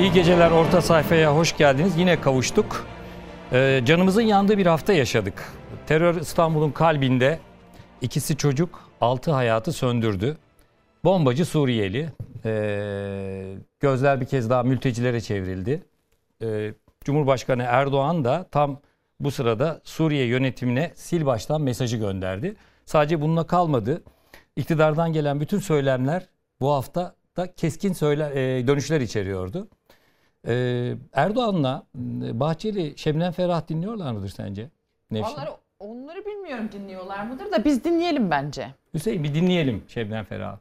İyi geceler orta sayfaya hoş geldiniz. Yine kavuştuk. Ee, canımızın yandığı bir hafta yaşadık. Terör İstanbul'un kalbinde ikisi çocuk, altı hayatı söndürdü. Bombacı Suriyeli. Ee, gözler bir kez daha mültecilere çevrildi. Ee, Cumhurbaşkanı Erdoğan da tam bu sırada Suriye yönetimine sil baştan mesajı gönderdi. Sadece bununla kalmadı. İktidardan gelen bütün söylemler bu hafta da keskin söyle, e, dönüşler içeriyordu. Ee, Erdoğan'la Bahçeli, Şebnem Ferah dinliyorlar mıdır sence? Nevşin? Onları, onları bilmiyorum dinliyorlar mıdır da biz dinleyelim bence. Hüseyin bir dinleyelim Şebnem Ferah.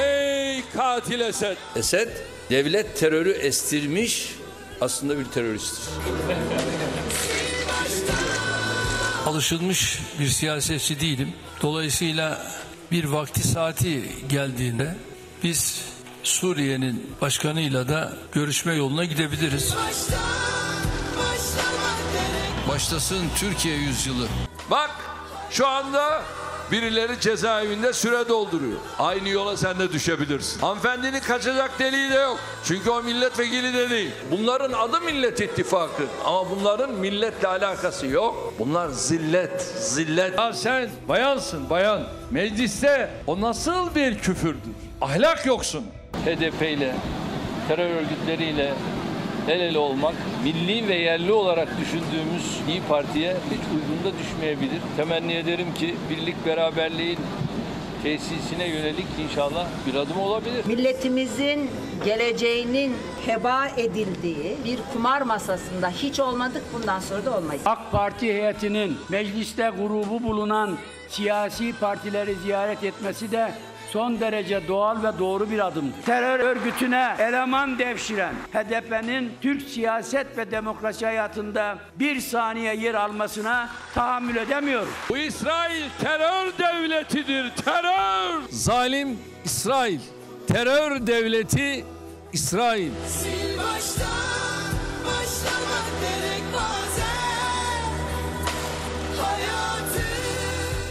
Ey katil Esed! Esed devlet terörü estirmiş aslında bir teröristtir. alışılmış bir siyasetçi değilim. Dolayısıyla bir vakti saati geldiğinde biz Suriye'nin başkanıyla da görüşme yoluna gidebiliriz. Başlasın Türkiye yüzyılı. Bak şu anda birileri cezaevinde süre dolduruyor. Aynı yola sen de düşebilirsin. Hanımefendinin kaçacak deliği de yok. Çünkü o milletvekili de değil. Bunların adı Millet İttifakı. Ama bunların milletle alakası yok. Bunlar zillet, zillet. Ya sen bayansın bayan. Mecliste o nasıl bir küfürdür? Ahlak yoksun. HDP ile terör örgütleriyle el ele olmak milli ve yerli olarak düşündüğümüz İyi Parti'ye hiç uygun da düşmeyebilir. Temenni ederim ki birlik beraberliğin tesisine yönelik inşallah bir adım olabilir. Milletimizin geleceğinin heba edildiği bir kumar masasında hiç olmadık bundan sonra da olmayız. AK Parti heyetinin mecliste grubu bulunan siyasi partileri ziyaret etmesi de son derece doğal ve doğru bir adımdır. Terör örgütüne eleman devşiren HDP'nin Türk siyaset ve demokrasi hayatında bir saniye yer almasına tahammül edemiyoruz. Bu İsrail terör devletidir. Terör. Zalim İsrail, terör devleti İsrail.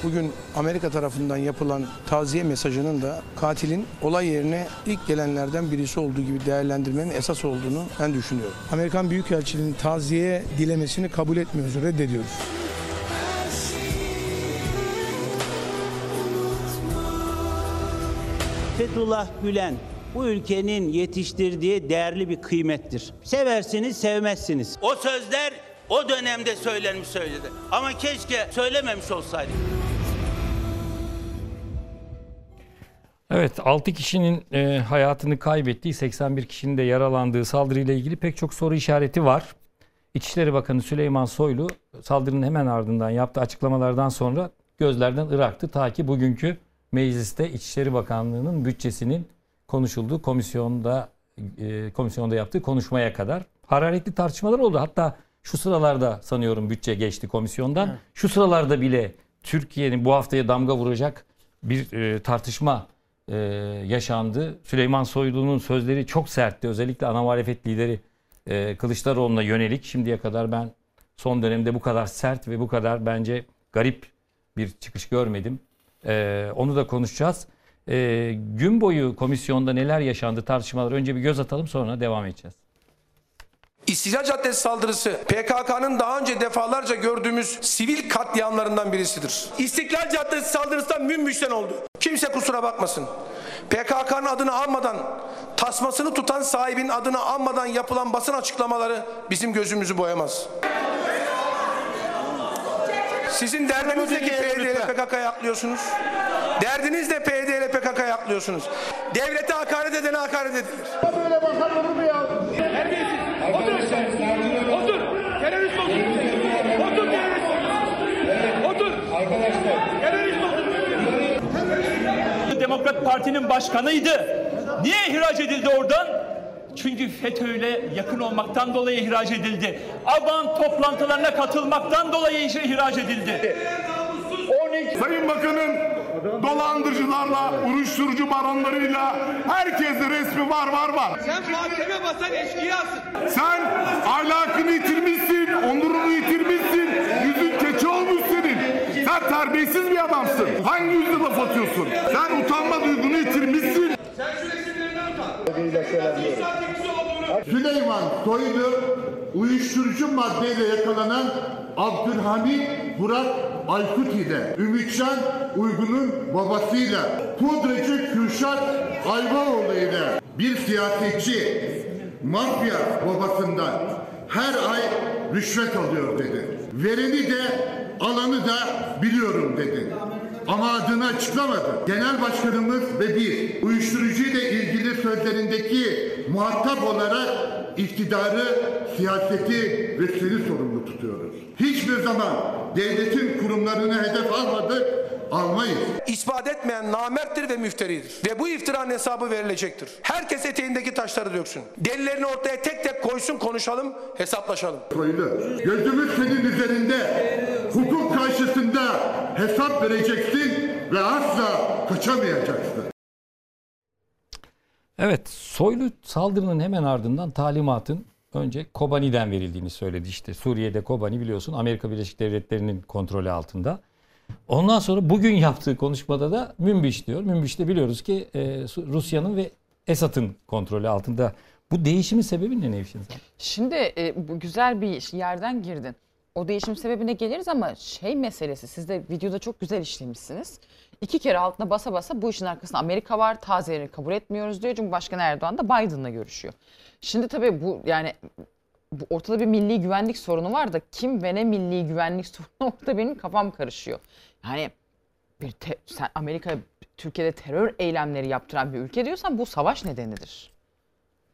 Bugün Amerika tarafından yapılan taziye mesajının da katilin olay yerine ilk gelenlerden birisi olduğu gibi değerlendirmenin esas olduğunu ben düşünüyorum. Amerikan Büyükelçiliğinin taziye dilemesini kabul etmiyoruz, reddediyoruz. Fethullah Gülen bu ülkenin yetiştirdiği değerli bir kıymettir. Seversiniz, sevmezsiniz. O sözler o dönemde söylenmiş söyledi. Ama keşke söylememiş olsaydı. Evet 6 kişinin e, hayatını kaybettiği 81 kişinin de yaralandığı saldırıyla ilgili pek çok soru işareti var. İçişleri Bakanı Süleyman Soylu saldırının hemen ardından yaptığı açıklamalardan sonra gözlerden ıraktı. Ta ki bugünkü mecliste İçişleri Bakanlığı'nın bütçesinin konuşulduğu komisyonda e, komisyonda yaptığı konuşmaya kadar hararetli tartışmalar oldu. Hatta şu sıralarda sanıyorum bütçe geçti komisyondan. Şu sıralarda bile Türkiye'nin bu haftaya damga vuracak bir e, tartışma e, yaşandı. Süleyman Soylu'nun sözleri çok sertti. Özellikle ana muhalefet lideri e, Kılıçdaroğlu'na yönelik. Şimdiye kadar ben son dönemde bu kadar sert ve bu kadar bence garip bir çıkış görmedim. E, onu da konuşacağız. E, gün boyu komisyonda neler yaşandı tartışmalar önce bir göz atalım sonra devam edeceğiz. İstiklal Caddesi saldırısı PKK'nın daha önce defalarca gördüğümüz sivil katliamlarından birisidir. İstiklal Caddesi saldırısından mümbüşten oldu. Kimse kusura bakmasın. PKK'nın adını almadan, tasmasını tutan sahibin adını almadan yapılan basın açıklamaları bizim gözümüzü boyamaz. Sizin derdiniz ne ki PYD ile PKK'ya aklıyorsunuz? Derdiniz de PYD ile PKK'ya aklıyorsunuz. Devlete hakaret edene hakaret edilir. Böyle bakan olur mu ya? Otur. Otur. Terörist otur. Otur terörist. Otur. Arkadaşlar. Terörist otur. Demokrat Parti'nin başkanıydı. Niye ihraç edildi oradan? Çünkü FETÖ'yle yakın olmaktan dolayı ihraç edildi. Aban toplantılarına katılmaktan dolayı ihraç edildi. Sayın Bakan'ın dolandırıcılarla, uyuşturucu baronlarıyla herkeste resmi var var var. Sen mahkeme basan eşkıyasın. Sen ahlakını yitirmişsin, onurunu yitirmişsin, yüzün keçi olmuş senin. Sen terbiyesiz bir adamsın. Hangi yüzle laf atıyorsun? Sen utanma duygunu yitirmişsin. Sen şu resimlerinden utan. Süleyman Soylu uyuşturucu maddeyle yakalanan Abdülhamit Burak Aykut ile Ümitcan Uygun'un babasıyla pudracı Kürşat Ayvaoğlu ile bir siyasetçi mafya babasından her ay rüşvet alıyor dedi. Vereni de alanı da biliyorum dedi. Ama adını açıklamadı. Genel Başkanımız ve bir uyuşturucuyla ilgili sözlerindeki muhatap olarak iktidarı, siyaseti ve seni sorumlu tutuyoruz. Hiçbir zaman devletin kurumlarını hedef almadık, almayız. İspat etmeyen namerttir ve müfteridir. Ve bu iftiranın hesabı verilecektir. Herkes eteğindeki taşları döksün. Delillerini ortaya tek tek koysun konuşalım, hesaplaşalım. Soylu, gözümüz senin üzerinde. Hukuk karşısında hesap vereceksin ve asla kaçamayacaksın. Evet, Soylu saldırının hemen ardından talimatın önce Kobani'den verildiğini söyledi. İşte Suriye'de Kobani biliyorsun Amerika Birleşik Devletleri'nin kontrolü altında. Ondan sonra bugün yaptığı konuşmada da Münbiş diyor. Münbiş de biliyoruz ki e, Rusya'nın ve Esad'ın kontrolü altında. Bu değişimin sebebi ne Nevşin? Şimdi e, bu güzel bir yerden girdin. O değişim sebebine geliriz ama şey meselesi siz de videoda çok güzel işlemişsiniz. İki kere altına basa basa bu işin arkasında Amerika var tazelerini kabul etmiyoruz diyor. Cumhurbaşkanı Erdoğan da Biden'la görüşüyor. Şimdi tabii bu yani bu ortada bir milli güvenlik sorunu var da kim ve ne milli güvenlik sorunu orada benim kafam karışıyor. Yani bir te- sen Amerika Türkiye'de terör eylemleri yaptıran bir ülke diyorsan bu savaş nedenidir.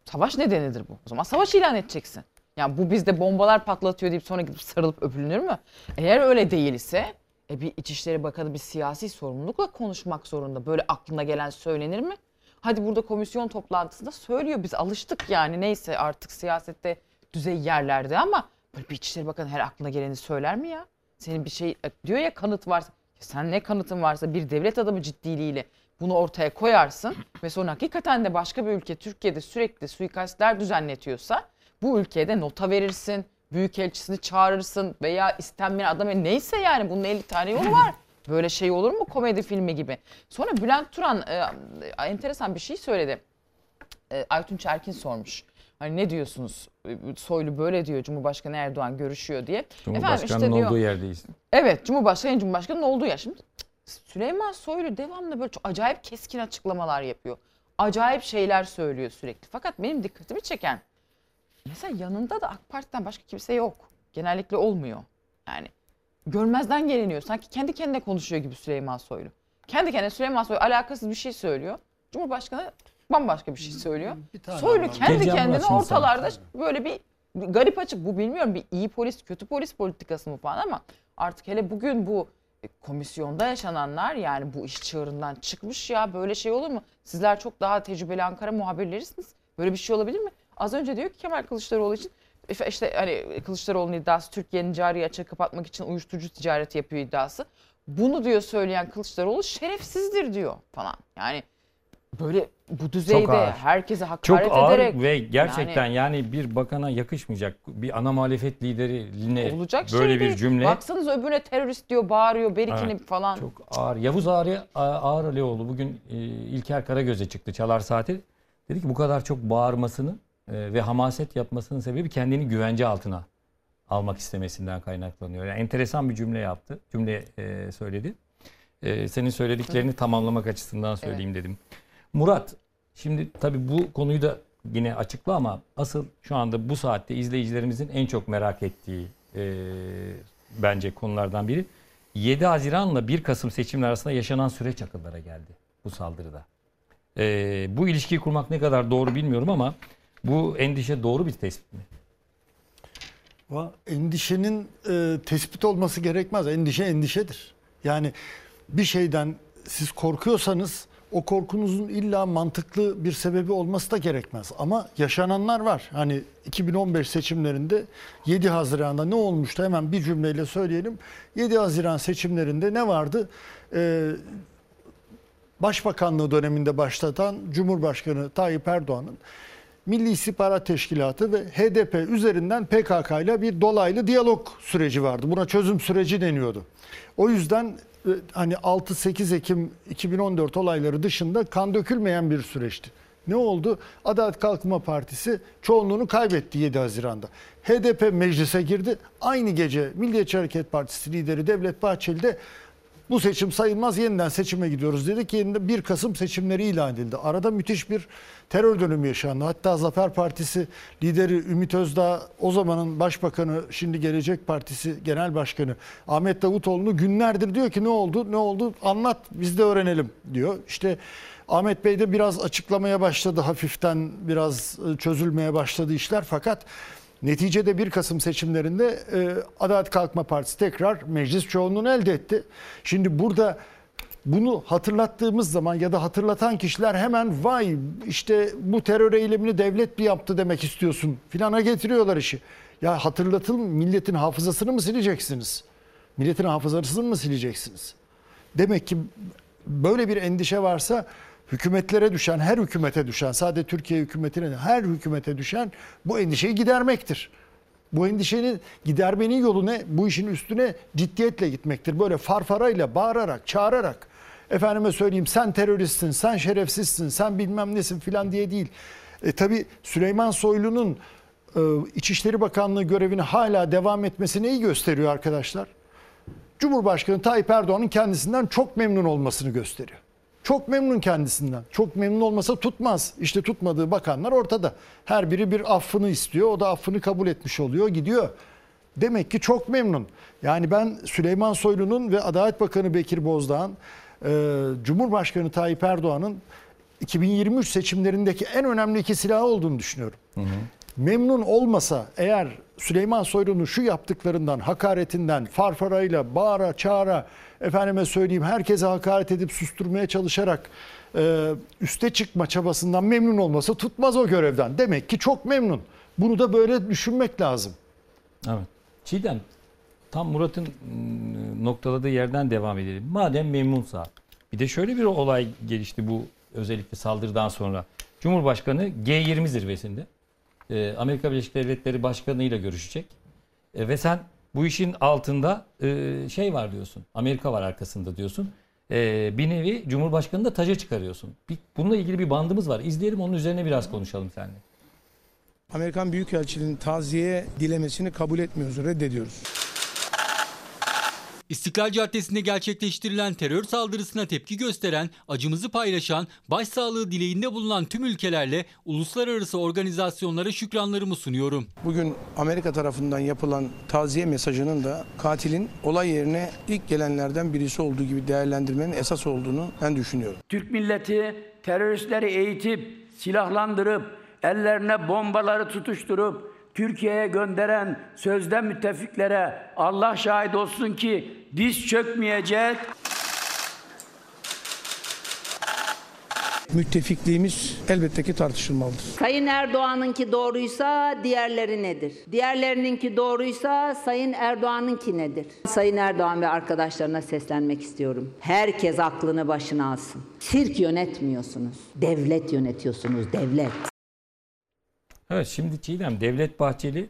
Savaş nedenidir bu. O zaman savaş ilan edeceksin. Yani bu bizde bombalar patlatıyor deyip sonra gidip sarılıp öpülünür mü? Eğer öyle değil ise e bir İçişleri Bakanı bir siyasi sorumlulukla konuşmak zorunda. Böyle aklına gelen söylenir mi? Hadi burada komisyon toplantısında söylüyor. Biz alıştık yani neyse artık siyasette düzey yerlerde ama böyle bir İçişleri Bakanı her aklına geleni söyler mi ya? Senin bir şey e, diyor ya kanıt varsa. Ya sen ne kanıtın varsa bir devlet adamı ciddiliğiyle bunu ortaya koyarsın ve sonra hakikaten de başka bir ülke Türkiye'de sürekli suikastler düzenletiyorsa bu ülkede nota verirsin, büyükelçisini çağırırsın veya istenmeyen adamı neyse yani bunun 50 tane yolu var. Böyle şey olur mu komedi filmi gibi. Sonra Bülent Turan e, enteresan bir şey söyledi. E, Aytun Çerkin sormuş. Hani ne diyorsunuz? E, Soylu böyle diyor Cumhurbaşkanı Erdoğan görüşüyor diye. Cumhurbaşkanının diyor- olduğu yerdeyiz. Evet Cumhurbaşkanı Cumhurbaşkanı'nın olduğu yer. Şimdi Süleyman Soylu devamlı böyle çok acayip keskin açıklamalar yapıyor. Acayip şeyler söylüyor sürekli. Fakat benim dikkatimi çeken mesela yanında da AK Parti'den başka kimse yok. Genellikle olmuyor. Yani görmezden geliniyor. Sanki kendi kendine konuşuyor gibi Süleyman Soylu. Kendi kendine Süleyman Soylu alakasız bir şey söylüyor. Cumhurbaşkanı bambaşka bir şey söylüyor. tane Soylu kendi kendine açın ortalarda böyle bir, bir garip açık. Bu bilmiyorum bir iyi polis kötü polis politikası mı falan ama artık hele bugün bu e, komisyonda yaşananlar yani bu iş çığırından çıkmış ya böyle şey olur mu? Sizler çok daha tecrübeli Ankara muhabirlerisiniz. Böyle bir şey olabilir mi? Az önce diyor ki Kemal Kılıçdaroğlu için işte- işte hani Kılıçdaroğlu'nun iddiası Türkiye'nin cari açığı kapatmak için uyuşturucu ticareti yapıyor iddiası. Bunu diyor söyleyen Kılıçdaroğlu şerefsizdir diyor falan. Yani böyle bu düzeyde ağır. herkese Çok hakaret ağır ederek ve gerçekten yani yani, bir bakana yakışmayacak bir ana muhalefet lideriline olacak böyle şey bir değil. cümle Baksanıza öbürüne terörist diyor, bağırıyor, berikini Evet, falan. çok ağır. Yavuz Ağrı, Ağar Alioğlu bugün e, İlker Karagöz'e çıktı Çalar Saati. Dedi ki bu kadar çok bağırmasının e, ve hamaset yapmasının sebebi kendini güvence altına almak istemesinden kaynaklanıyor. Yani enteresan bir cümle yaptı. Cümle e, söyledi. E, senin söylediklerini tamamlamak açısından söyleyeyim dedim. Murat, şimdi tabii bu konuyu da yine açıkla ama asıl şu anda bu saatte izleyicilerimizin en çok merak ettiği e, bence konulardan biri 7 Haziran'la 1 Kasım seçimler arasında yaşanan süreç akıllara geldi bu saldırıda. E, bu ilişkiyi kurmak ne kadar doğru bilmiyorum ama bu endişe doğru bir tespit mi? Endişenin e, tespit olması gerekmez. Endişe endişedir. Yani bir şeyden siz korkuyorsanız o korkunuzun illa mantıklı bir sebebi olması da gerekmez. Ama yaşananlar var. Hani 2015 seçimlerinde 7 Haziran'da ne olmuştu hemen bir cümleyle söyleyelim. 7 Haziran seçimlerinde ne vardı? Ee, Başbakanlığı döneminde başlatan Cumhurbaşkanı Tayyip Erdoğan'ın Milli İstihbarat Teşkilatı ve HDP üzerinden PKK ile bir dolaylı diyalog süreci vardı. Buna çözüm süreci deniyordu. O yüzden hani 6-8 Ekim 2014 olayları dışında kan dökülmeyen bir süreçti. Ne oldu? Adalet Kalkınma Partisi çoğunluğunu kaybetti 7 Haziran'da. HDP meclise girdi. Aynı gece Milliyetçi Hareket Partisi lideri Devlet Bahçeli de bu seçim sayılmaz yeniden seçime gidiyoruz dedi ki yeniden 1 Kasım seçimleri ilan edildi. Arada müthiş bir terör dönemi yaşandı. Hatta Zafer Partisi lideri Ümit Özdağ o zamanın başbakanı şimdi Gelecek Partisi genel başkanı Ahmet Davutoğlu'nu günlerdir diyor ki ne oldu ne oldu anlat biz de öğrenelim diyor. İşte Ahmet Bey de biraz açıklamaya başladı hafiften biraz e, çözülmeye başladı işler fakat Neticede 1 Kasım seçimlerinde e, Adalet Kalkınma Partisi tekrar meclis çoğunluğunu elde etti. Şimdi burada bunu hatırlattığımız zaman ya da hatırlatan kişiler hemen vay işte bu terör eylemini devlet mi yaptı demek istiyorsun filana getiriyorlar işi. Ya hatırlatın milletin hafızasını mı sileceksiniz? Milletin hafızasını mı sileceksiniz? Demek ki böyle bir endişe varsa hükümetlere düşen, her hükümete düşen, sadece Türkiye hükümetine her hükümete düşen bu endişeyi gidermektir. Bu endişenin gidermenin yolu ne? Bu işin üstüne ciddiyetle gitmektir. Böyle farfarayla, bağırarak, çağırarak. Efendime söyleyeyim sen teröristsin, sen şerefsizsin, sen bilmem nesin filan diye değil. E tabi Süleyman Soylu'nun e, İçişleri Bakanlığı görevini hala devam etmesi neyi gösteriyor arkadaşlar? Cumhurbaşkanı Tayyip Erdoğan'ın kendisinden çok memnun olmasını gösteriyor. Çok memnun kendisinden. Çok memnun olmasa tutmaz. İşte tutmadığı bakanlar ortada. Her biri bir affını istiyor. O da affını kabul etmiş oluyor. Gidiyor. Demek ki çok memnun. Yani ben Süleyman Soylu'nun ve Adalet Bakanı Bekir Bozdağ'ın, e, Cumhurbaşkanı Tayyip Erdoğan'ın 2023 seçimlerindeki en önemli iki silahı olduğunu düşünüyorum. Hı hı. Memnun olmasa eğer Süleyman Soylu'nun şu yaptıklarından, hakaretinden, farfarayla, bağıra, çağıra, efendime söyleyeyim herkese hakaret edip susturmaya çalışarak e, üste çıkma çabasından memnun olması tutmaz o görevden. Demek ki çok memnun. Bunu da böyle düşünmek lazım. Evet. Çiğdem, tam Murat'ın noktaladığı yerden devam edelim. Madem memnunsa, bir de şöyle bir olay gelişti bu özellikle saldırıdan sonra. Cumhurbaşkanı G20 zirvesinde e, Amerika Birleşik Devletleri Başkanı ile görüşecek. E, ve sen bu işin altında e, şey var diyorsun. Amerika var arkasında diyorsun. E, bir nevi Cumhurbaşkanı da taca çıkarıyorsun. Bir, bununla ilgili bir bandımız var. İzleyelim onun üzerine biraz konuşalım seninle. Amerikan Büyükelçiliğinin taziye dilemesini kabul etmiyoruz, reddediyoruz. İstiklal Caddesi'nde gerçekleştirilen terör saldırısına tepki gösteren, acımızı paylaşan, başsağlığı dileğinde bulunan tüm ülkelerle uluslararası organizasyonlara şükranlarımı sunuyorum. Bugün Amerika tarafından yapılan taziye mesajının da katilin olay yerine ilk gelenlerden birisi olduğu gibi değerlendirmenin esas olduğunu ben düşünüyorum. Türk milleti teröristleri eğitip, silahlandırıp, ellerine bombaları tutuşturup Türkiye'ye gönderen sözde müttefiklere Allah şahit olsun ki diz çökmeyecek. Müttefikliğimiz elbette ki tartışılmalıdır. Sayın Erdoğan'ınki doğruysa diğerleri nedir? Diğerlerininki doğruysa Sayın Erdoğan'ınki nedir? Sayın Erdoğan ve arkadaşlarına seslenmek istiyorum. Herkes aklını başına alsın. Sirk yönetmiyorsunuz. Devlet yönetiyorsunuz. Devlet. Evet şimdi Çiğdem Devlet Bahçeli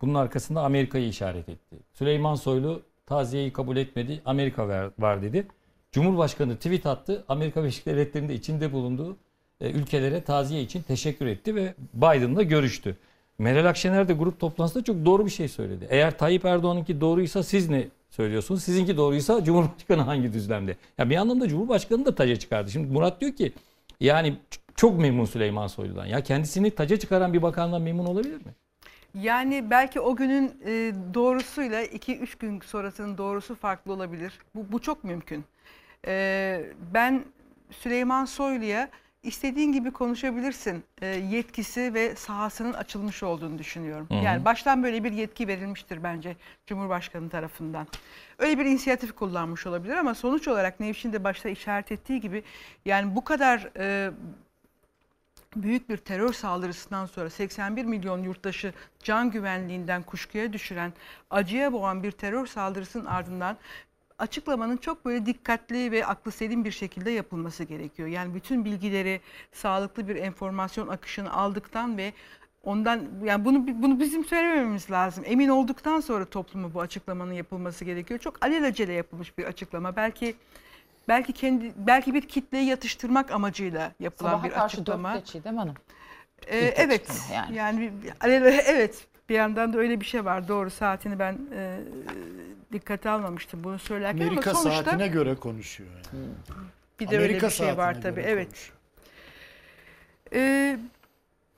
bunun arkasında Amerika'yı işaret etti. Süleyman Soylu taziyeyi kabul etmedi. Amerika var, dedi. Cumhurbaşkanı tweet attı. Amerika Birleşik Devletleri'nde içinde bulunduğu e, ülkelere taziye için teşekkür etti ve Biden'la görüştü. Meral Akşener de grup toplantısında çok doğru bir şey söyledi. Eğer Tayyip Erdoğan'ınki doğruysa siz ne söylüyorsunuz? Sizinki doğruysa Cumhurbaşkanı hangi düzlemde? Ya bir anlamda Cumhurbaşkanı da taca çıkardı. Şimdi Murat diyor ki yani çok memnun Süleyman Soylu'dan. Ya kendisini taca çıkaran bir bakandan memnun olabilir mi? Yani belki o günün e, doğrusuyla 2-3 gün sonrasının doğrusu farklı olabilir. Bu, bu çok mümkün. E, ben Süleyman Soylu'ya istediğin gibi konuşabilirsin e, yetkisi ve sahasının açılmış olduğunu düşünüyorum. Hı hı. Yani baştan böyle bir yetki verilmiştir bence Cumhurbaşkanı tarafından. Öyle bir inisiyatif kullanmış olabilir ama sonuç olarak Nevşin de başta işaret ettiği gibi yani bu kadar e, büyük bir terör saldırısından sonra 81 milyon yurttaşı can güvenliğinden kuşkuya düşüren, acıya boğan bir terör saldırısının ardından açıklamanın çok böyle dikkatli ve aklı selim bir şekilde yapılması gerekiyor. Yani bütün bilgileri sağlıklı bir enformasyon akışını aldıktan ve ondan yani bunu bunu bizim söylemememiz lazım. Emin olduktan sonra topluma bu açıklamanın yapılması gerekiyor. Çok alelacele yapılmış bir açıklama. Belki belki kendi belki bir kitleyi yatıştırmak amacıyla yapılan Sabaha bir karşı açıklama. dört geçiydi değil mi hanım? Ee, evet. yani. Yani, evet. Bir yandan da öyle bir şey var. Doğru saatini ben e, dikkate almamıştım bunu söylerken Amerika ama sonuçta saatine göre konuşuyor. Yani. bir de öyle Amerika bir şey var tabii. Evet. Ee,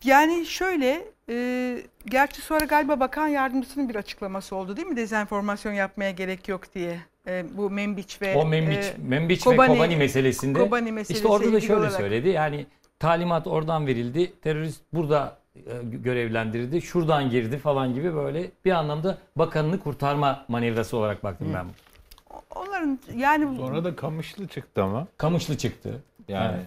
yani şöyle e, gerçi sonra galiba bakan yardımcısının bir açıklaması oldu değil mi? Dezenformasyon yapmaya gerek yok diye. E, bu Membiç ve O Membiç, e, Membiç ve Kobani meselesinde Kobani işte meselesi orada da şöyle olarak. söyledi. Yani talimat oradan verildi. Terörist burada e, görevlendirildi. Şuradan girdi falan gibi böyle bir anlamda bakanını kurtarma manevrası olarak baktım ben. Onların yani Sonra da Kamışlı çıktı ama. Kamışlı çıktı. Yani Evet.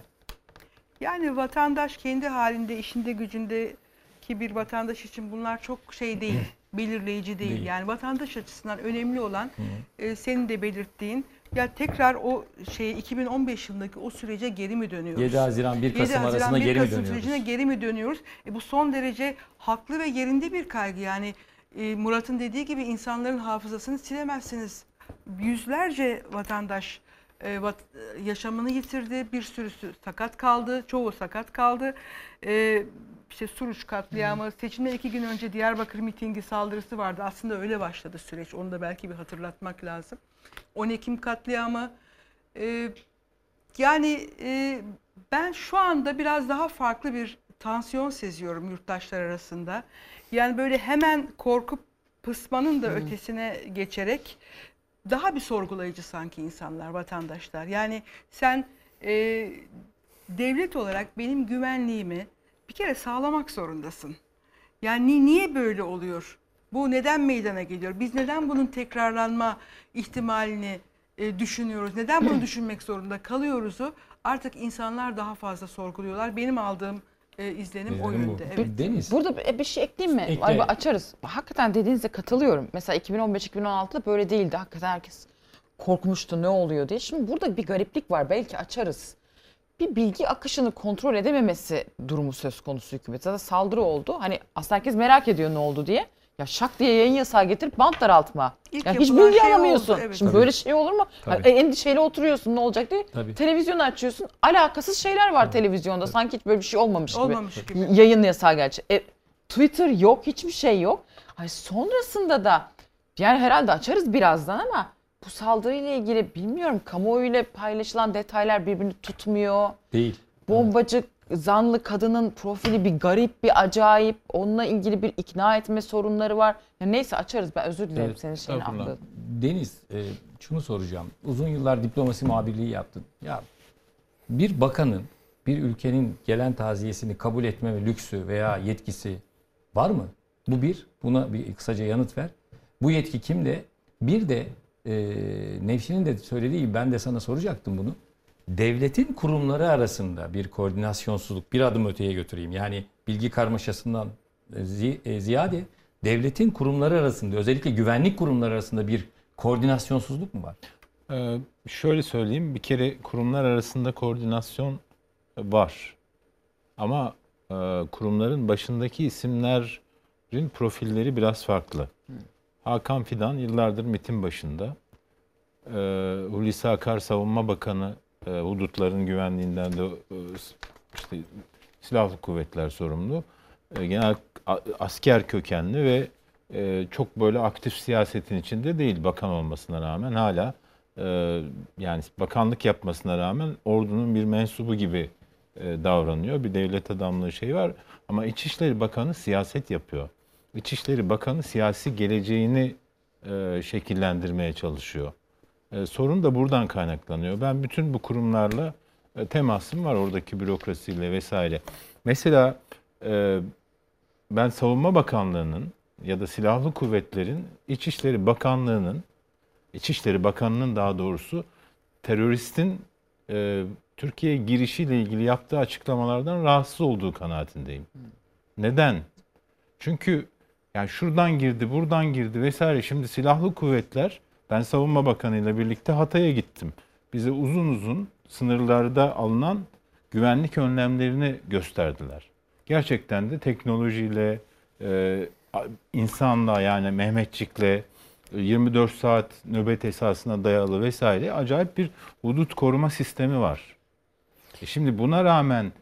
Yani vatandaş kendi halinde, işinde, gücünde ki bir vatandaş için bunlar çok şey değil, belirleyici değil. Değil. Yani vatandaş açısından önemli olan e, senin de belirttiğin ya tekrar o şey 2015 yılındaki o sürece geri mi dönüyoruz? 7 Haziran 1 Kasım 7 Haziran, arasında 1 geri mi dönüyoruz? sürecine geri mi dönüyoruz? E, bu son derece haklı ve yerinde bir kaygı. Yani e, Murat'ın dediği gibi insanların hafızasını silemezsiniz. Yüzlerce vatandaş e, vat- e, yaşamını yitirdi. Bir sürüsü sakat kaldı. Çoğu sakat kaldı. E, işte Suruç katliamı, seçimden iki gün önce Diyarbakır mitingi saldırısı vardı. Aslında öyle başladı süreç. Onu da belki bir hatırlatmak lazım. 10 Ekim katliamı. E, yani e, ben şu anda biraz daha farklı bir tansiyon seziyorum yurttaşlar arasında. Yani böyle hemen korkup pısmanın da ötesine geçerek daha bir sorgulayıcı sanki insanlar, vatandaşlar. Yani sen e, devlet olarak benim güvenliğimi bir kere sağlamak zorundasın. Yani ni- niye böyle oluyor? Bu neden meydana geliyor? Biz neden bunun tekrarlanma ihtimalini e, düşünüyoruz? Neden bunu düşünmek zorunda kalıyoruzu artık insanlar daha fazla sorguluyorlar. Benim aldığım e, izlenim o İzlenim bu. yönde. Evet. Deniz. Burada bir- bir şey ekleyeyim mi? Ekle. Ay, açarız. Hakikaten dediğinize katılıyorum. Mesela 2015-2016'da böyle değildi. Hakikaten herkes korkmuştu ne oluyor diye. Şimdi burada bir gariplik var. Belki açarız. Bir bilgi akışını kontrol edememesi durumu söz konusu hükümet. Zaten saldırı oldu. Hani aslında herkes merak ediyor ne oldu diye. Ya şak diye yayın yasağı getirip bant daraltma. İlk Ya hiç bilgi şey alamıyorsun. oldu, evet. Şimdi Tabii. böyle şey olur mu? Tabii. Ha, endişeyle oturuyorsun ne olacak diye. Tabii. Televizyonu açıyorsun. Alakasız şeyler var televizyonda. Sanki hiç böyle bir şey olmamış gibi. Olmamış gibi. Y- Yayın yasağı gerçi. E, Twitter yok, hiçbir şey yok. Ay sonrasında da yani herhalde açarız birazdan ama bu saldırıyla ilgili bilmiyorum kamuoyuyla paylaşılan detaylar birbirini tutmuyor. Değil. Bombacı zanlı kadının profili bir garip, bir acayip. Onunla ilgili bir ikna etme sorunları var. Ya neyse açarız. Ben özür dilerim Evet, senin şeyini atladım. Deniz, e, şunu soracağım. Uzun yıllar diplomasi muhabirliği yaptın. Ya bir bakanın bir ülkenin gelen taziyesini kabul etme lüksü veya yetkisi var mı? Bu bir. Buna bir kısaca yanıt ver. Bu yetki kimde? Bir de e, Nevşin'in de söylediği gibi ben de sana soracaktım bunu. Devletin kurumları arasında bir koordinasyonsuzluk bir adım öteye götüreyim. Yani bilgi karmaşasından e, e, ziyade devletin kurumları arasında özellikle güvenlik kurumları arasında bir koordinasyonsuzluk mu var? Ee, şöyle söyleyeyim, bir kere kurumlar arasında koordinasyon var. Ama e, kurumların başındaki isimlerin profilleri biraz farklı. Hakan Fidan yıllardır MIT'in başında. Ee, Hulusi Akar Savunma Bakanı e, hudutların güvenliğinden de e, işte silahlı kuvvetler sorumlu. E, genel asker kökenli ve e, çok böyle aktif siyasetin içinde değil bakan olmasına rağmen hala e, yani bakanlık yapmasına rağmen ordunun bir mensubu gibi e, davranıyor. Bir devlet adamlığı şey var ama İçişleri Bakanı siyaset yapıyor. İçişleri Bakanı siyasi geleceğini e, şekillendirmeye çalışıyor. E, sorun da buradan kaynaklanıyor. Ben bütün bu kurumlarla e, temasım var oradaki bürokrasiyle vesaire. Mesela ben Savunma Bakanlığı'nın ya da Silahlı Kuvvetlerin İçişleri Bakanlığı'nın İçişleri Bakanı'nın daha doğrusu teröristin e, Türkiye'ye girişiyle ilgili yaptığı açıklamalardan rahatsız olduğu kanaatindeyim. Neden? Çünkü yani şuradan girdi, buradan girdi vesaire. Şimdi silahlı kuvvetler Ben Savunma Bakanı ile birlikte Hatay'a gittim. Bize uzun uzun sınırlarda alınan güvenlik önlemlerini gösterdiler. Gerçekten de teknolojiyle, e, insanla yani Mehmetçik'le e, 24 saat nöbet esasına dayalı vesaire acayip bir hudut koruma sistemi var. E şimdi buna rağmen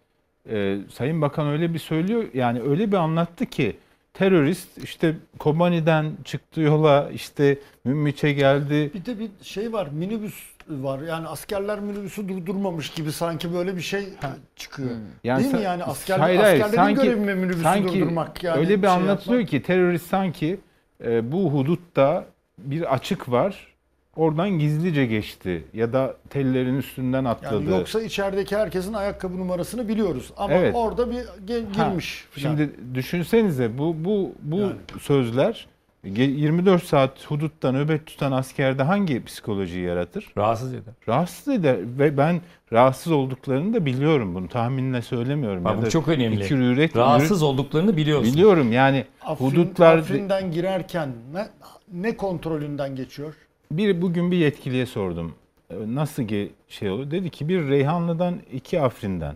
e, Sayın Bakan öyle bir söylüyor yani öyle bir anlattı ki terörist işte Kobani'den çıktı yola işte Münbiç'e geldi. Bir de bir şey var minibüs var. Yani askerler minibüsü durdurmamış gibi sanki böyle bir şey çıkıyor. Yani Değil mi yani asker, hayır, hayır, askerlerin sanki- görevi mi minibüsü sanki durdurmak yani öyle bir şey anlatılıyor yapmak? ki terörist sanki e, bu hudutta bir açık var. Oradan gizlice geçti ya da tellerin üstünden atladı. Yani yoksa içerideki herkesin ayakkabı numarasını biliyoruz ama Evet. orada bir ge- Ha, girmiş. filan. Şimdi düşünsenize bu bu bu Yani. sözler ge- 24 saat hudutta nöbet tutan askerde hangi psikolojiyi yaratır? Rahatsız eder. Rahatsız eder ve ben rahatsız olduklarını da biliyorum bunu tahminle söylemiyorum. Bak ya bu da çok önemli. fikir üret- Rahatsız olduklarını biliyorsun. Biliyorum yani Afrin, hudutlar Afrin'den girerken ne, ne kontrolünden geçiyor? Bir bugün bir yetkiliye sordum. E, Nasıl ki şey olur? Dedi ki bir Reyhanlı'dan iki Afrin'den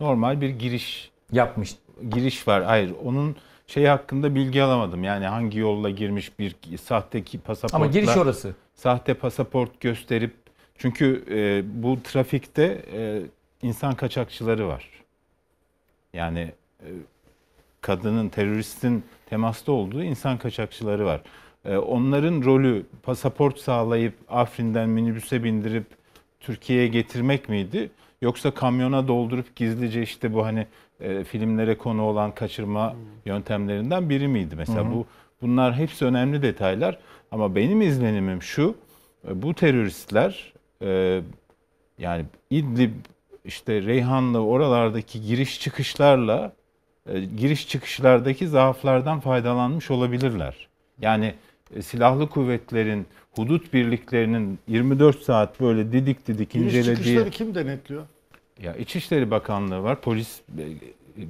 normal bir giriş yapmış. Giriş var. Hayır onun şey hakkında bilgi alamadım. Yani hangi yolla girmiş bir sahteki pasaportla. Ama giriş orası. Sahte pasaport gösterip çünkü e, bu trafikte e, insan kaçakçıları var. Yani e, kadının, teröristin temasta olduğu insan kaçakçıları var. E, onların rolü pasaport sağlayıp Afrin'den minibüse bindirip Türkiye'ye getirmek miydi? Yoksa kamyona doldurup gizlice işte bu hani e, filmlere konu olan kaçırma yöntemlerinden biri miydi? Mesela hı. bu bunlar hepsi önemli detaylar. Ama benim izlenimim şu, e, bu teröristler e, yani İdlib, işte Reyhanlı oralardaki giriş çıkışlarla e, giriş çıkışlardaki zaaflardan faydalanmış olabilirler. Yani silahlı kuvvetlerin, hudut birliklerinin 24 saat böyle didik didik Giriş incelediği... çıkışları kim denetliyor? Ya İçişleri Bakanlığı var, polis, e,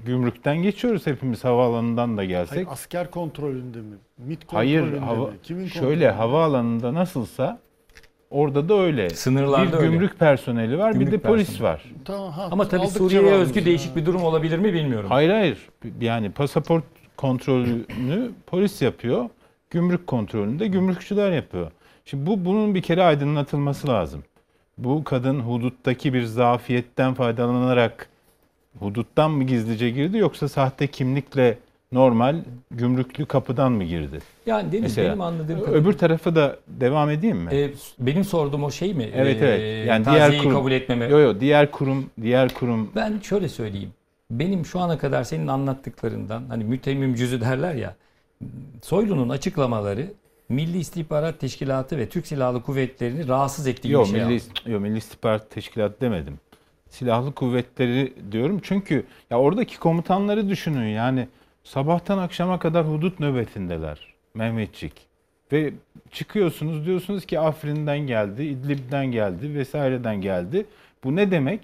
gümrükten geçiyoruz hepimiz havaalanından da gelsek. Hayır, asker kontrolünde mi? MİT Hayır, kontrolünde hava, mi? Kimin şöyle kontrolünde? havaalanında nasılsa orada da öyle. Sınırlarda bir öyle. gümrük personeli var, bir Gümrük de polis personeli. var. Tamam, ha, Ama tabii Suriye'ye özgü ya. değişik bir durum olabilir mi bilmiyorum. Hayır hayır. Yani pasaport kontrolünü polis yapıyor. Gümrük kontrolünü de gümrükçüler yapıyor. Şimdi bu bunun bir kere aydınlatılması lazım. Bu kadın huduttaki bir zafiyetten faydalanarak huduttan mı gizlice girdi yoksa sahte kimlikle normal gümrüklü kapıdan mı girdi? Yani Deniz Mesela. benim anladığım kadarıyla- Öbür tarafı da devam edeyim mi? Ee, benim sorduğum o şey mi? Evet Ee, evet. Yani diğer taziyeyi kurum kabul etmeme. Yo yo diğer kurum diğer kurum Ben şöyle söyleyeyim. Benim şu ana kadar senin anlattıklarından hani mütemmim cüzü derler ya. Soylu'nun açıklamaları Milli İstihbarat Teşkilatı ve Türk Silahlı Kuvvetleri'ni rahatsız ettiği Yok bir şey. Milli, aldı. yo, Milli İstihbarat Teşkilatı demedim. Silahlı kuvvetleri diyorum çünkü ya oradaki komutanları düşünün yani sabahtan akşama kadar hudut nöbetindeler Mehmetçik. Ve çıkıyorsunuz diyorsunuz ki Afrin'den geldi, İdlib'den geldi vesaireden geldi. Bu ne demek?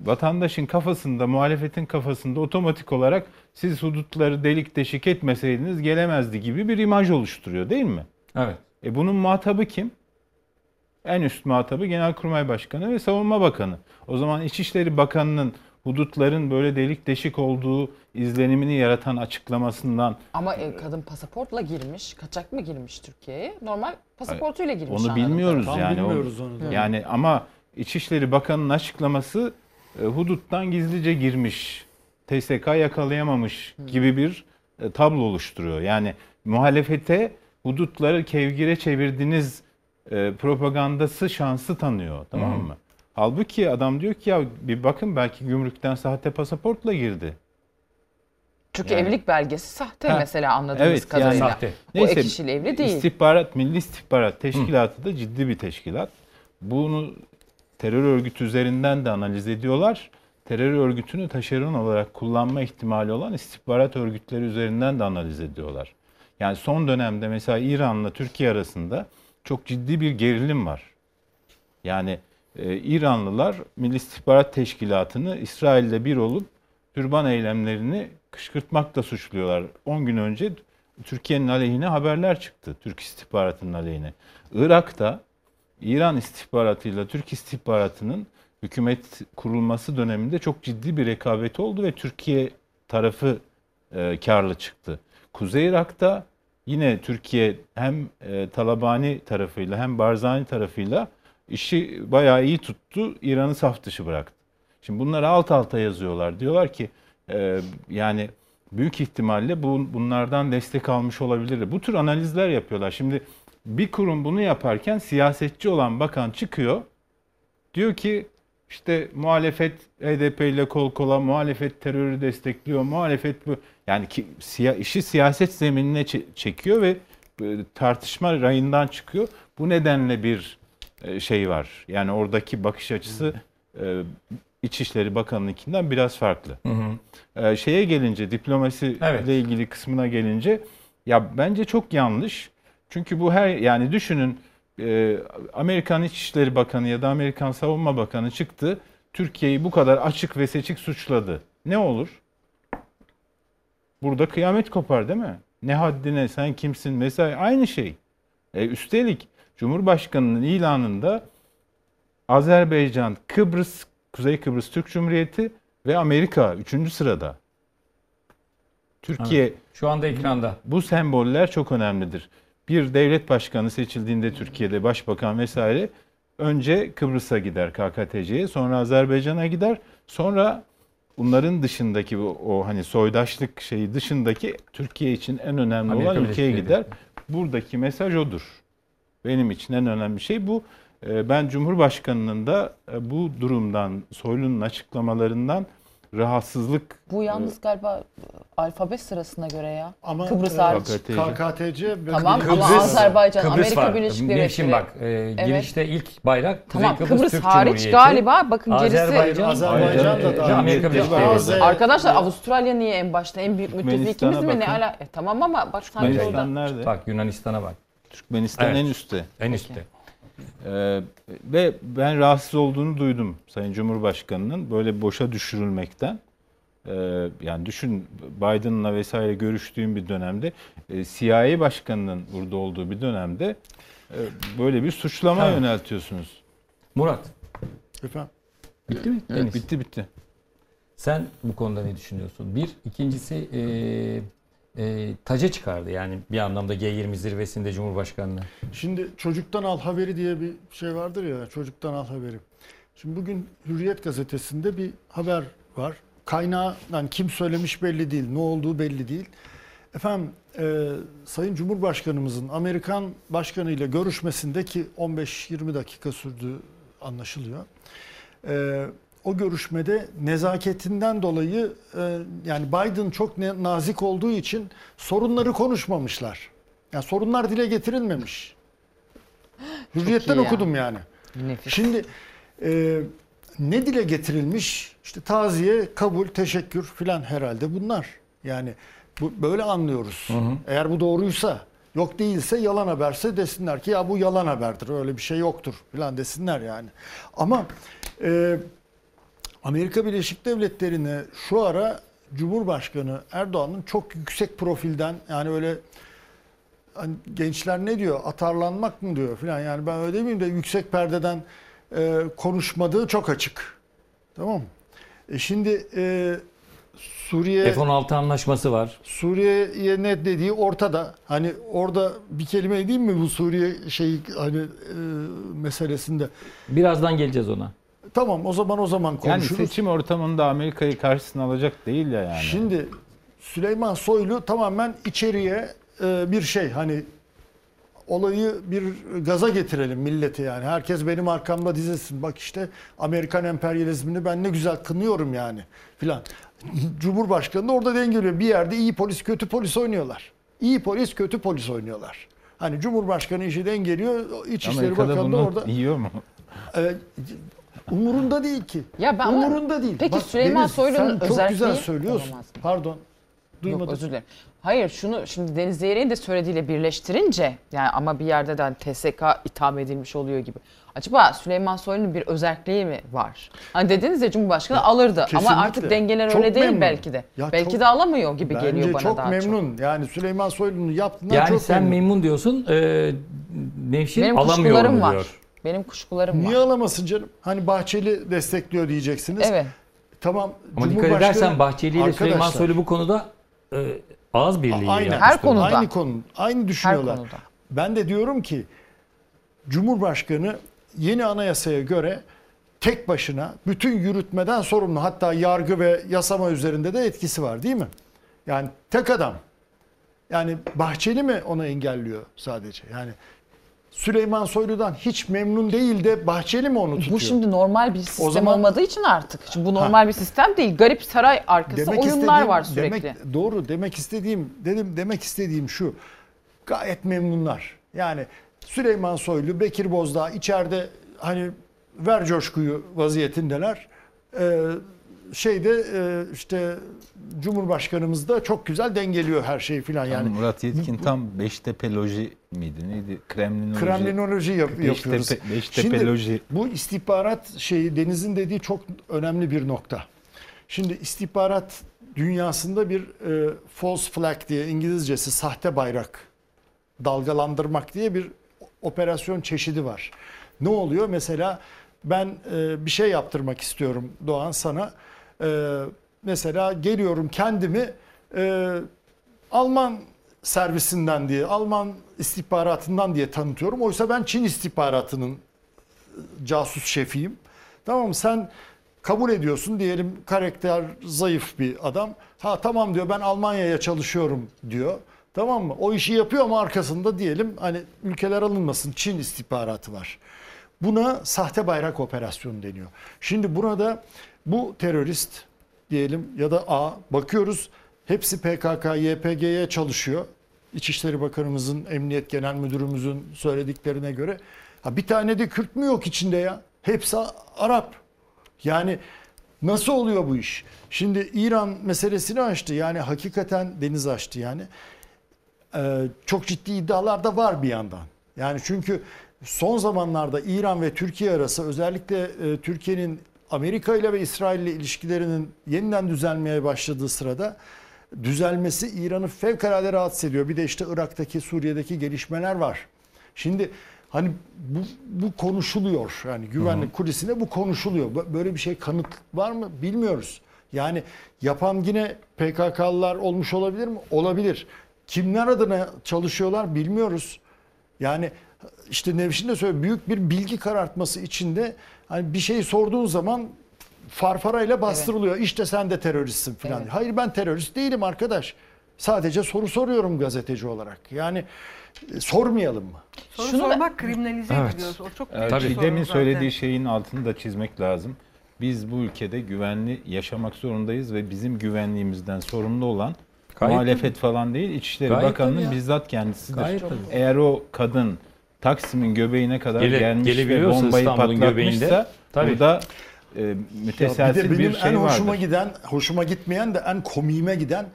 Vatandaşın kafasında, muhalefetin kafasında otomatik olarak siz hudutları delik deşik etmeseydiniz gelemezdi gibi bir imaj oluşturuyor değil mi? Evet. E bunun muhatabı kim? En üst muhatabı Genelkurmay Başkanı ve Savunma Bakanı. O zaman İçişleri Bakanı'nın hudutların böyle delik deşik olduğu izlenimini yaratan açıklamasından Ama e, kadın pasaportla girmiş. Kaçak mı girmiş Türkiye'ye? Normal pasaportuyla girmiş. onu bilmiyoruz kadarıyla. yani. O- Yani ama İçişleri Bakanı'nın açıklaması e, huduttan gizlice girmiş, TSK yakalayamamış gibi bir e, tablo oluşturuyor. Yani muhalefete hudutları kevgire çevirdiniz e, propagandası şansı tanıyor tamam Hı. mı? Halbuki adam diyor ki ya bir bakın belki gümrükten sahte pasaportla girdi. Çünkü Yani- evlilik belgesi sahte Ha, mesela anladığımız evet, kadarıyla. yani- O Neyse, ek kişili evli değil. İstihbarat, Milli İstihbarat Teşkilatı da ciddi bir teşkilat. Bunu terör örgütü üzerinden de analiz ediyorlar. Terör örgütünü taşeron olarak kullanma ihtimali olan istihbarat örgütleri üzerinden de analiz ediyorlar. Yani son dönemde mesela İran'la Türkiye arasında çok ciddi bir gerilim var. Yani e, İranlılar Milli İstihbarat Teşkilatı'nı İsrail'de bir olup türban eylemlerini kışkırtmakla suçluyorlar. 10 gün önce Türkiye'nin aleyhine haberler çıktı. Türk istihbaratının aleyhine. Irak'ta İran istihbaratıyla Türk istihbaratının hükümet kurulması döneminde çok ciddi bir rekabeti oldu ve Türkiye tarafı e, karlı çıktı. Kuzey Irak'ta yine Türkiye hem e, Talabani tarafıyla hem Barzani tarafıyla işi bayağı iyi tuttu. İran'ı saf dışı bıraktı. Şimdi bunları alt alta yazıyorlar. Diyorlar ki e, yani büyük ihtimalle bu, bunlardan destek almış olabilir. Bu tür analizler yapıyorlar. Şimdi bir kurum bunu yaparken siyasetçi olan bakan çıkıyor. Diyor ki işte muhalefet HDP ile kol kola, muhalefet terörü destekliyor, muhalefet bu. Yani ki, siya, işi siyaset zeminine çe- çekiyor ve e, tartışma rayından çıkıyor. Bu nedenle bir e, şey var. Yani oradaki bakış açısı e, İçişleri Bakanı'nınkinden biraz farklı. Hı hı. E, şeye gelince, diplomasi Evet. ile ilgili kısmına gelince ya bence çok yanlış. Çünkü bu her yani düşünün e, Amerikan İçişleri Bakanı ya da Amerikan Savunma Bakanı çıktı. Türkiye'yi bu kadar açık ve seçik suçladı. Ne olur? Burada kıyamet kopar değil mi? Ne haddine sen kimsin mesela aynı şey. E, üstelik Cumhurbaşkanı'nın ilanında Azerbaycan, Kıbrıs, Kuzey Kıbrıs Türk Cumhuriyeti ve Amerika 3. sırada. Türkiye Evet, şu anda ekranda. Bu semboller çok önemlidir. Bir devlet başkanı seçildiğinde Türkiye'de başbakan vesaire önce Kıbrıs'a gider KKTC'ye, sonra Azerbaycan'a gider, sonra bunların dışındaki o, o hani soydaşlık şeyi dışındaki Türkiye için en önemli Amerika olan ülkeye gider. Buradaki mesaj odur. Benim için en önemli şey bu. Ee, Ben Cumhurbaşkanı'nın da e, bu durumdan, Soylu'nun açıklamalarından rahatsızlık Bu yalnız galiba e, alfabe sırasına göre ya. Ama Kıbrıs e, hariç. KKTC ve Tamam Kıbrıs- ama Azerbaycan, Kıbrıs Amerika var. Birleşik Ne Devletleri. Şimdi bak e, girişte ilk bayrak Kuzey Tamam, Kıbrıs, Kıbrıs Türk hariç Cumhuriyeti. galiba, bakın gerisi- Azerbaycan, Azerbaycan da e, dahil. Amerika Birleşik Devletleri. Arkadaşlar Avustralya niye en başta? En büyük müttefikimiz mi? Ne ala? E, tamam ama bak sanki orada. nerede? Bak Yunanistan'a bak. Türkmenistan Evet. en üstte. En üstte. Ee, ve ben rahatsız olduğunu duydum Sayın Cumhurbaşkanı'nın böyle boşa düşürülmekten. Ee, yani düşün Biden'la vesaire görüştüğüm bir dönemde e, CIA başkanının burada olduğu bir dönemde e, böyle bir suçlama Evet. yöneltiyorsunuz. Murat. Efendim? Bitti mi? Evet, Deniz? bitti bitti. Sen bu konuda ne düşünüyorsun? Bir. ikincisi e, e, taca çıkardı yani bir anlamda G20 zirvesinde Cumhurbaşkanlığı. Şimdi çocuktan al haberi diye bir şey vardır ya çocuktan al haberi. Şimdi bugün Hürriyet gazetesinde bir haber var. Kaynağı yani kim söylemiş belli değil, ne olduğu belli değil. Efendim e, Sayın Cumhurbaşkanımızın Amerikan Başkanı ile görüşmesindeki 15-20 dakika sürdüğü anlaşılıyor. E, o görüşmede nezaketinden dolayı e, yani Biden çok ne- nazik olduğu için sorunları konuşmamışlar. Yani sorunlar dile getirilmemiş. Hürriyetten ya. okudum yani. Nefis. Şimdi e, ne dile getirilmiş? İşte taziye, kabul, teşekkür filan herhalde bunlar. Yani bu böyle anlıyoruz. Eğer bu doğruysa, yok değilse yalan haberse desinler ki ya bu yalan haberdir. Öyle bir şey yoktur filan desinler yani. Ama e, Amerika Birleşik Devletleri'ne şu ara Cumhurbaşkanı Erdoğan'ın çok yüksek profilden yani öyle hani gençler ne diyor atarlanmak mı diyor filan yani ben öyle demeyeyim de yüksek perdeden e, konuşmadığı çok açık. Tamam mı? E şimdi e, Suriye F-16 anlaşması var. Suriye'ye ne dediği ortada. Hani orada bir kelime değil mi bu Suriye şey hani e, meselesinde? Birazdan geleceğiz ona. Tamam o zaman o zaman Yani konuşuruz. seçim ortamında Amerika'yı karşısına alacak değil ya yani. Şimdi Süleyman Soylu tamamen içeriye e, bir şey hani olayı bir gaza getirelim millete yani. Herkes benim arkamda dizilsin. Bak işte Amerikan emperyalizmini ben ne güzel kınıyorum yani filan. Cumhurbaşkanı da orada dengeliyor. Bir yerde iyi polis kötü polis oynuyorlar. İyi polis kötü polis oynuyorlar. Hani Cumhurbaşkanı işi dengeliyor. İçişleri Amerika'da Bakanı da orada. yiyor mu? E, umurunda değil ki. Ya ben ama- umurunda değil. Peki Süleyman Deniz, Soylu'nun çok güzel söylüyorsun. Pardon. Duymadım. Yok özür dilerim. Hayır şunu şimdi Deniz Zeyrek'in de söylediğiyle birleştirince yani ama bir yerde de hani TSK itham edilmiş oluyor gibi. Acaba Süleyman Soylu'nun bir özelliği mi var? Hani dediniz ya Cumhurbaşkanı alırdı Kesinlikle. ama artık dengeler Çok öyle değil memnun. belki de. Ya belki çok- de alamıyor gibi Bence geliyor bana çok daha çok. memnun. Yani Süleyman Soylu'nun yaptığından Yani çok sen memnun. memnun diyorsun. E, Nevşin Benim alamıyor kuşkularım mu var. Benim kuşkularım Niye var. alamasın canım? Hani Bahçeli destekliyor diyeceksiniz. Evet. Tamam. Ama dikkat Cumhurbaşkanı- edersen Bahçeli ile Süleyman Arkadaşlar, Soylu bu konuda e, ağız birliği Aynen. yapmış durumda. Aynı konu. Aynı düşünüyorlar. konuda. Ben de diyorum ki Cumhurbaşkanı yeni anayasaya göre tek başına bütün yürütmeden sorumlu. Hatta yargı ve yasama üzerinde de etkisi var değil mi? Yani tek adam. Yani Bahçeli mi onu engelliyor sadece? Yani Süleyman Soylu'dan hiç memnun değil de Bahçeli mi onu tutuyor? Bu şimdi normal bir sistem zaman- olmadığı için artık. Şimdi bu normal bir sistem değil. Garip saray arkası oyunlar istediğim- var sürekli. Demek, doğru demek istediğim dedim demek istediğim şu. Gayet memnunlar. Yani Süleyman Soylu, Bekir Bozdağ içeride hani ver coşkuyu vaziyetindeler. Ee, şeyde işte Cumhurbaşkanımız da çok güzel dengeliyor her şeyi filan yani. Yani Murat Yetkin tam Beştepe loji miydi? Neydi? Kremlinoloji. Kremlinoloji yap- Beştepe- yapıyoruz. Beştepe Şimdi bu istihbarat şeyi Deniz'in dediği çok önemli bir nokta. Şimdi istihbarat dünyasında bir e, false flag diye İngilizcesi sahte bayrak dalgalandırmak diye bir operasyon çeşidi var. Ne oluyor? Mesela ben e, bir şey yaptırmak istiyorum Doğan sana. E, mesela geliyorum kendimi e, Alman servisinden diye, Alman istihbaratından diye tanıtıyorum. Oysa ben Çin istihbaratının casus şefiyim. Tamam mı? Sen kabul ediyorsun diyelim karakter zayıf bir adam. Ha tamam diyor ben Almanya'ya çalışıyorum diyor. Tamam mı? O işi yapıyor ama arkasında diyelim hani ülkeler alınmasın Çin istihbaratı var. Buna sahte bayrak operasyonu deniyor. Şimdi burada bu terörist diyelim ya da A bakıyoruz hepsi PKK, YPG'ye çalışıyor. İçişleri Bakanımızın, Emniyet Genel Müdürümüzün söylediklerine göre. Ha bir tane de Kürt mü yok içinde ya? Hepsi Arap. Yani nasıl oluyor bu iş? Şimdi İran meselesini açtı. Yani hakikaten deniz açtı yani. Ee, çok ciddi iddialar da var bir yandan. Yani çünkü son zamanlarda İran ve Türkiye arası özellikle e, Türkiye'nin Amerika ile ve İsrail ile ilişkilerinin yeniden düzelmeye başladığı sırada düzelmesi İran'ı fevkalade rahatsız ediyor. Bir de işte Irak'taki, Suriye'deki gelişmeler var. Şimdi hani bu, bu konuşuluyor. Yani güvenlik kulisinde bu konuşuluyor. Böyle bir şey kanıt var mı bilmiyoruz. Yani yapan yine PKK'lılar olmuş olabilir mi? Olabilir. Kimler adına çalışıyorlar bilmiyoruz. Yani işte Nevşin de söylüyor büyük bir bilgi karartması içinde hani bir şey sorduğun zaman farfarayla bastırılıyor. İşte sen de teröristsin falan. Hayır ben terörist değilim arkadaş. Sadece soru soruyorum gazeteci olarak. Yani e, sormayalım mı? Soru Şunu da- sormak kriminalize Evet. ediliyor. O çok bir sorun Çiğdem'in zaten. söylediği şeyin altını da çizmek lazım. Biz bu ülkede güvenli yaşamak zorundayız ve bizim güvenliğimizden sorumlu olan Gayet muhalefet falan değil İçişleri Gayet tabii Bakanı'nın bizzat kendisidir. Gayet tabii. Eğer o kadın Taksim'in göbeğine kadar Gele- gelmiş ve bombayı İstanbul'un patlatmışsa göbeğinde, tabii. burada e, müteselsil bir de benim bir şey en hoşuma vardır. giden, hoşuma gitmeyen de en komiğime giden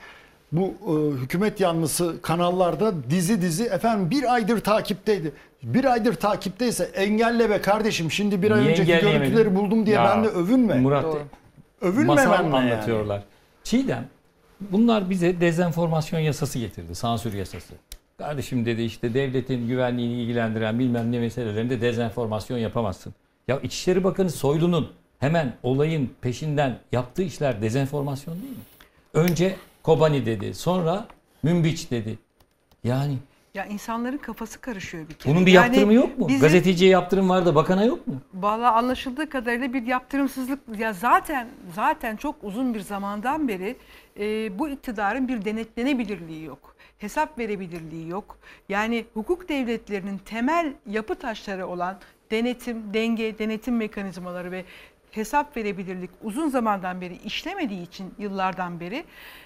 bu e, hükümet yanlısı kanallarda dizi dizi efendim bir aydır takipteydi. Bir aydır takipteyse engelle be kardeşim. Şimdi bir ay Niye önceki görüntüleri buldum diye Ya, ben de övünme. Murat Doğru. Övünme masal benimle yani. anlatıyorlar. Çiğdem bunlar bize dezenformasyon yasası getirdi. Sansür yasası. Kardeşim dedi işte devletin güvenliğini ilgilendiren bilmem ne meselelerinde dezenformasyon yapamazsın. Ya İçişleri Bakanı Soylu'nun hemen olayın peşinden yaptığı işler dezenformasyon değil mi? Önce Kobani dedi, sonra Münbiç dedi. Yani Ya insanların kafası karışıyor bir kere. bunun bir Yani yaptırımı yok mu? bizim- Gazeteciye yaptırım var da bakana yok mu? Valla anlaşıldığı kadarıyla bir yaptırımsızlık ya zaten zaten çok uzun bir zamandan beri e, bu iktidarın bir denetlenebilirliği yok. Hesap verebilirliği yok. Yani hukuk devletlerinin temel yapı taşları olan denetim, denge, denetim mekanizmaları ve hesap verebilirlik uzun zamandan beri işlemediği için yıllardan beri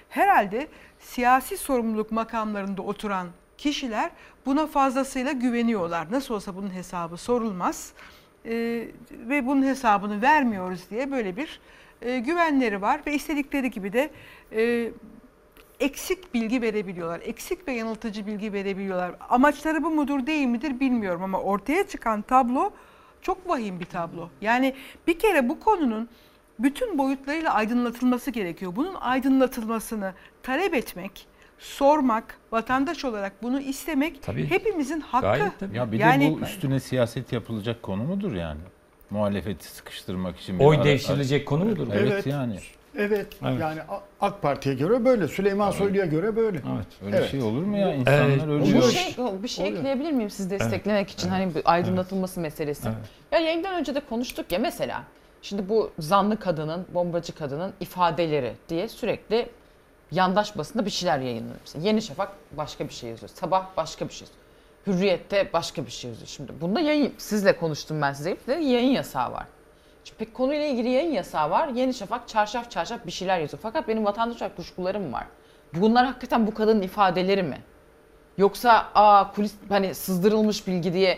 herhalde siyasi sorumluluk makamlarında oturan kişiler buna fazlasıyla güveniyorlar. Nasıl olsa bunun hesabı sorulmaz e, ve bunun hesabını vermiyoruz diye böyle bir e, güvenleri var ve istedikleri gibi de e, eksik bilgi verebiliyorlar. Eksik ve yanıltıcı bilgi verebiliyorlar. Amaçları bu mudur değil midir bilmiyorum ama ortaya çıkan tablo çok vahim bir tablo. Yani bir kere bu konunun bütün boyutlarıyla aydınlatılması gerekiyor. Bunun aydınlatılmasını talep etmek, sormak, vatandaş olarak bunu istemek Tabii. hepimizin hakkı. Gayet tabii. Ya bir yani, de bu üstüne siyaset yapılacak konu mudur yani? Muhalefeti sıkıştırmak için. bir Oy ara- devşirilecek konu mudur? Evet, Evet. yani. Evet, Evet. yani AK Parti'ye göre böyle, Süleyman Soylu'ya göre böyle. Evet. Öyle şey olur mu ya? İnsanlar Evet. ölüyor. Bir şey, bir şey ekleyebilir miyim siz desteklemek için hani bir aydınlatılması meselesi. Evet. Ya yayından önce de konuştuk ya mesela. Şimdi bu zanlı kadının, bombacı kadının ifadeleri diye sürekli yandaş basında bir şeyler yayınlanıyor. Mesela Yeni Şafak başka bir şey yazıyor. Sabah başka bir şey yazıyor. Hürriyet'te başka bir şey yazıyor. Şimdi bunda yayın, sizle konuştum ben size. Bir de yayın yasağı var. Şimdi pek konuyla ilgili yayın yasağı var. Yeni Şafak çarşaf çarşaf bir şeyler yazıyor. Fakat benim vatandaş olarak kuşkularım var. Bunlar hakikaten bu kadının ifadeleri mi? Yoksa aa kulis hani sızdırılmış bilgi diye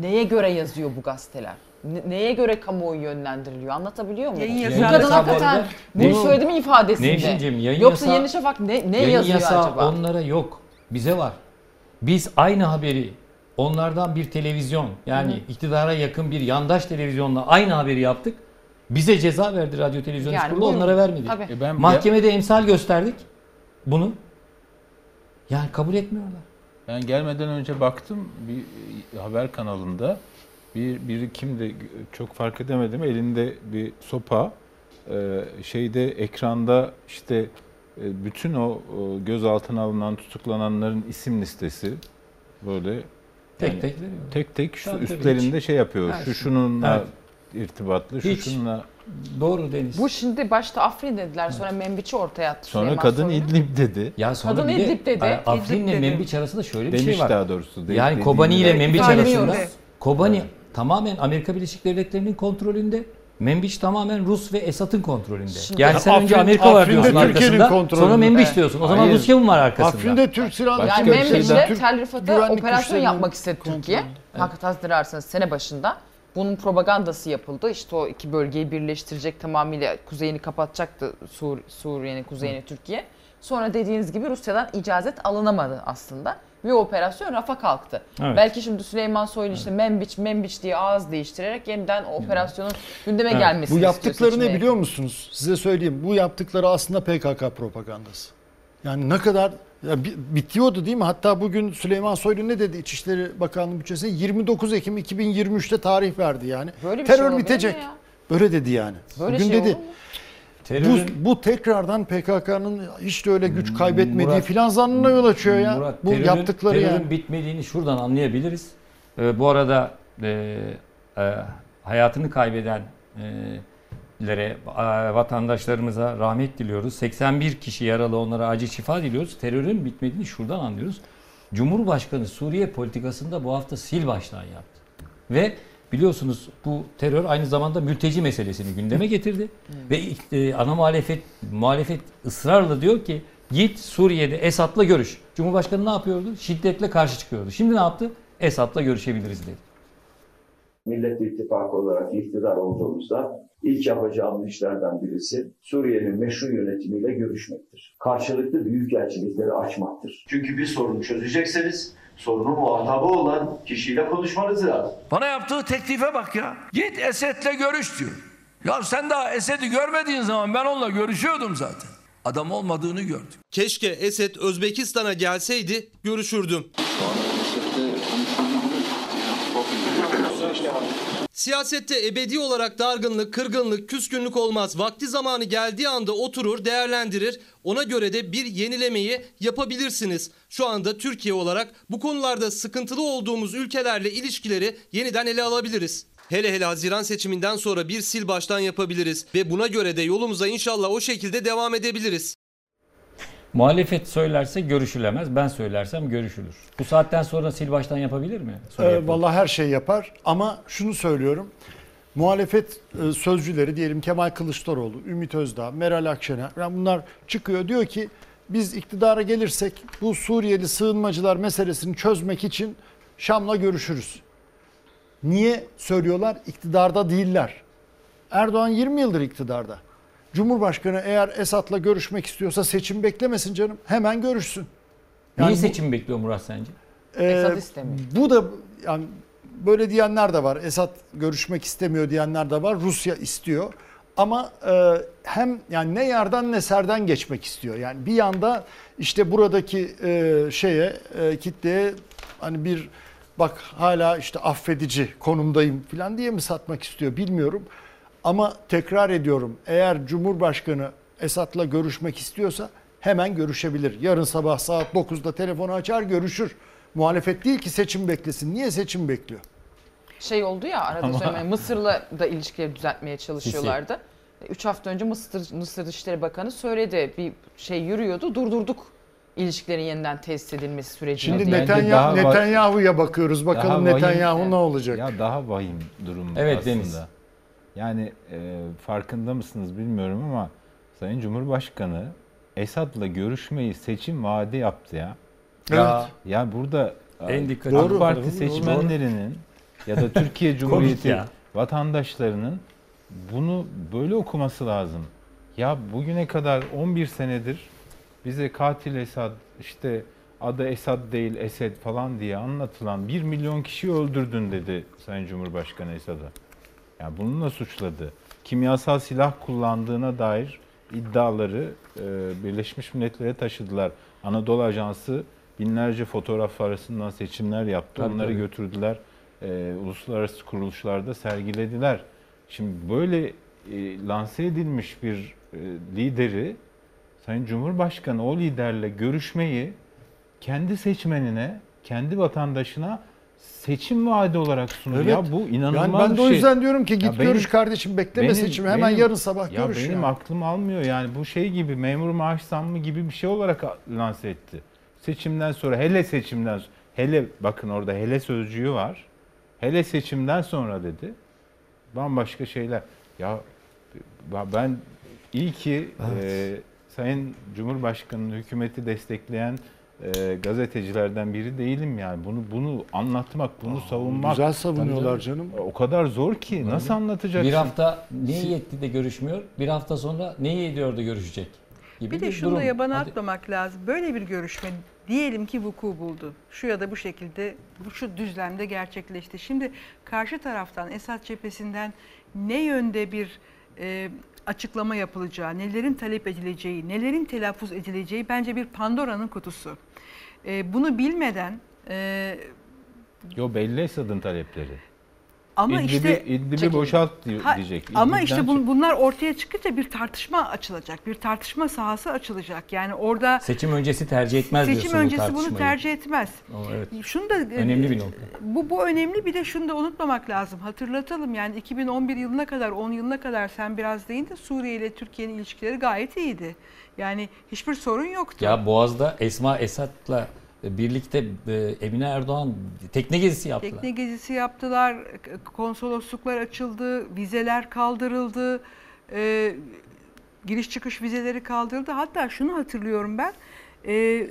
neye göre yazıyor bu gazeteler? Ne- neye göre kamuoyu yönlendiriliyor? Anlatabiliyor muyum? Yayın Bu yasağı- kadın yasağı bu hakikaten arada- bunu Bunu- söyledi mi ifadesinde? Yayın Yoksa yasağı- Yeni Şafak ne, ne Yayın yazıyor yasağı acaba? onlara yok. Bize var. Biz aynı haberi onlardan bir televizyon yani iktidara yakın bir yandaş televizyonla aynı haberi yaptık. Bize ceza verdi Radyo Televizyon Yani Kurulu onlara vermedi. Tabii. E ben Mahkemede emsal gösterdik bunu. Yani kabul etmiyorlar. Ben gelmeden önce baktım bir e, haber kanalında bir biri kimdi çok fark edemedim elinde bir sopa e, şeyde ekranda işte e, bütün o, o gözaltına alınan tutuklananların isim listesi böyle Tek yani tek veriyor. tek tek şu Tabii, tabii, üstlerinde hiç. şey yapıyor. Her Şu şununla Evet. irtibatlı, şu Hiç. şununla. Doğru Deniz. Bu şimdi başta Afrin dediler sonra Membiç'i ortaya attı Sonra Süleyman kadın Soylu. İdlib dedi. Ya sonra Kadın de İdlib dedi, e, Afrin'le dedi. Membiç arasında şöyle bir Demiş şey var. daha doğrusu. de- Yani Kobani ile Membiç arasında. Kobani tamamen Amerika Birleşik Devletleri'nin kontrolünde. Membiç tamamen Rus ve Esad'ın kontrolünde. Şimdi- yani Ya sen önce Afrin- Amerika var diyorsun arkasında. kontrolünde. Sonra Membiç Evet. diyorsun. O zaman Hayır. Rusya mı var arkasında? Afrin'de Türk Silahlı Yani Membiç'le Tel Rifat'a operasyon yapmak istedi Türkiye. Hakikat hatırlarsanız sene başında. Bunun propagandası yapıldı. İşte o iki bölgeyi birleştirecek tamamıyla kuzeyini kapatacaktı Sur Suriye'nin kuzeyini Türkiye. Sonra dediğiniz gibi Rusya'dan icazet alınamadı aslında. O operasyon rafa kalktı. Evet. Belki şimdi Süleyman Soylu işte Membiç Membiç diye ağız değiştirerek yeniden o operasyonun gündeme Evet. gelmesini Bu yaptıkları ne biliyor musunuz? Size söyleyeyim. Bu yaptıkları aslında PKK propagandası. Yani ne kadar ya bi- bitiyordu değil mi? Hatta bugün Süleyman Soylu ne dedi İçişleri Bakanlığı bütçesine? 29 Ekim 2023'te tarih verdi yani. Böyle bir şey Terör mi bitecek. ya? Böyle dedi yani. Böyle bugün şey dedi. Mu? Bu, Terörün- bu tekrardan PKK'nın hiç de öyle güç kaybetmediği Murat- filan zannına yol açıyor ya. Murat, bu terörün- yaptıkları terörün yani. bitmediğini şuradan anlayabiliriz. Ee, bu arada e, e, hayatını kaybedenlere, e, vatandaşlarımıza rahmet diliyoruz. 81 kişi yaralı onlara acil şifa diliyoruz. Terörün bitmediğini şuradan anlıyoruz. Cumhurbaşkanı Suriye politikasında bu hafta sil baştan yaptı. Ve biliyorsunuz bu terör aynı zamanda mülteci meselesini gündeme getirdi. Ve e, ana muhalefet muhalefet ısrarla diyor ki git Suriye'de Esad'la görüş. Cumhurbaşkanı ne yapıyordu? Şiddetle karşı çıkıyordu. Şimdi ne yaptı? Esad'la görüşebiliriz dedi. Millet İttifakı olarak iktidar olduğumuzda ilk yapacağımız işlerden birisi Suriye'nin meşru yönetimiyle görüşmektir. Karşılıklı büyükelçilikleri açmaktır. Çünkü bir sorunu çözecekseniz sorunun muhatabı olan kişiyle konuşmanız lazım. Bana yaptığı teklife bak ya. Git Esed'le görüş diyor. Ya sen daha Esed'i görmediğin zaman ben onunla görüşüyordum zaten. Adam olmadığını gördüm. Keşke Esed Özbekistan'a gelseydi görüşürdüm. Siyasette ebedi olarak dargınlık, kırgınlık, küskünlük olmaz. Vakti zamanı geldiği anda oturur, değerlendirir. Ona göre de bir yenilemeyi yapabilirsiniz. Şu anda Türkiye olarak bu konularda sıkıntılı olduğumuz ülkelerle ilişkileri yeniden ele alabiliriz. Hele hele Haziran seçiminden sonra bir sil baştan yapabiliriz ve buna göre de yolumuza inşallah o şekilde devam edebiliriz. Muhalefet söylerse görüşülemez. Ben söylersem görüşülür. Bu saatten sonra sil baştan yapabilir mi? Ee, vallahi her şey yapar ama şunu söylüyorum. Muhalefet e, sözcüleri diyelim Kemal Kılıçdaroğlu, Ümit Özdağ, Meral Akşener yani bunlar çıkıyor diyor ki biz iktidara gelirsek bu Suriyeli sığınmacılar meselesini çözmek için Şam'la görüşürüz. Niye söylüyorlar? İktidarda değiller. Erdoğan 20 yıldır iktidarda. Cumhurbaşkanı eğer Esad'la görüşmek istiyorsa seçim beklemesin canım. Hemen görüşsün. Niye bu- seçim bekliyor Murat sence? Ee, Esad istemiyor. Bu da yani böyle diyenler de var. Esad görüşmek istemiyor diyenler de var. Rusya istiyor. Ama e, hem yani ne yardan ne serden geçmek istiyor. Yani bir yanda işte buradaki e, şeye e, kitleye hani bir bak hala işte affedici konumdayım falan diye mi satmak istiyor bilmiyorum. Ama tekrar ediyorum eğer Cumhurbaşkanı Esad'la görüşmek istiyorsa hemen görüşebilir. Yarın sabah saat 9'da telefonu açar görüşür. Muhalefet değil ki seçim beklesin. Niye seçim bekliyor? Şey oldu ya arada Ama- söyleme Mısır'la da ilişkileri düzeltmeye çalışıyorlardı. 3 hafta önce Mısır, Mısır Dışişleri Bakanı söyledi. Bir şey yürüyordu durdurduk ilişkilerin yeniden tesis edilmesi sürecini Şimdi. Netanyahu, var- Netanyahu'ya bakıyoruz. Bakalım Daha vahim- Netanyahu ne olacak? Ya daha vahim durum Evet, aslında. Deniz. Yani e, farkında mısınız bilmiyorum ama Sayın Cumhurbaşkanı Esad'la görüşmeyi seçim vaadi yaptı ya. Ya. Ya burada En dikkat- AK Doğru. Parti Doğru. seçmenlerinin ya da Türkiye Cumhuriyeti vatandaşlarının bunu böyle okuması lazım. Ya bugüne kadar 11 senedir bize katil Esad işte adı Esad değil Esed falan diye anlatılan 1 milyon kişi öldürdün dedi Sayın Cumhurbaşkanı Esad'a. Yani bununla suçladı. Kimyasal silah kullandığına dair iddiaları e, Birleşmiş Milletler'e taşıdılar. Anadolu Ajansı binlerce fotoğraf arasından seçimler yaptı. Tabii, Onları tabii. götürdüler. E, uluslararası kuruluşlarda sergilediler. Şimdi böyle e, lanse edilmiş bir e, lideri Sayın Cumhurbaşkanı o liderle görüşmeyi kendi seçmenine, kendi vatandaşına seçim vaadi olarak sunuyor. Evet. Ya bu inanılmaz Yani ben de o şey. yüzden diyorum ki git Ya görüş kardeşim, bekleme seçimi, hemen yarın sabah ya görüş Benim yani. aklım almıyor yani bu şey gibi memur maaş zammı gibi bir şey olarak lanse etti. Seçimden sonra hele seçimden sonra hele bakın orada hele sözcüğü var. Hele seçimden sonra dedi. Bambaşka şeyler. Ya ben iyi ki e, Sayın Cumhurbaşkanı'nın hükümeti destekleyen e, gazetecilerden biri değilim yani. Bunu bunu anlatmak, bunu savunmak. güzel savunuyorlar Tabii, canım. O kadar zor ki nasıl anlatacaksın? Bir hafta neyi yetti de görüşmüyor, bir hafta sonra neyi ediyor da görüşecek gibi Bir de bir şunu da durum. yabana Hadi. atmamak lazım. Böyle bir görüşme diyelim ki vuku buldu. Şu ya da bu şekilde bu şu düzlemde gerçekleşti. Şimdi karşı taraftan Esad cephesinden ne yönde bir e, açıklama yapılacağı, nelerin talep edileceği, nelerin telaffuz edileceği bence bir Pandora'nın kutusu. E, bunu bilmeden e, Yo belli Esad'ın talepleri. ama İdlib'i, işte İdlib'i boşalt di- Ha, diyecek. Ama işte bun- bunlar ortaya çıkınca bir tartışma açılacak. Bir tartışma sahası açılacak. Yani orada Seçim öncesi tercih etmez seçim diyorsun bu öncesi bunu tartışmayı. tercih etmez. O, evet. Şunu da Önemli bir nokta. Bu bu önemli bir de şunu da unutmamak lazım. Hatırlatalım yani 2011 yılına kadar 10 yılına kadar sen biraz değindin Suriye ile Türkiye'nin ilişkileri gayet iyiydi. Yani hiçbir sorun yoktu. Ya Boğaz'da Esma Esat'la birlikte e, Emine Erdoğan tekne gezisi yaptılar. Tekne gezisi yaptılar, konsolosluklar açıldı, vizeler kaldırıldı, e, giriş çıkış vizeleri kaldırıldı. Hatta şunu hatırlıyorum ben, e,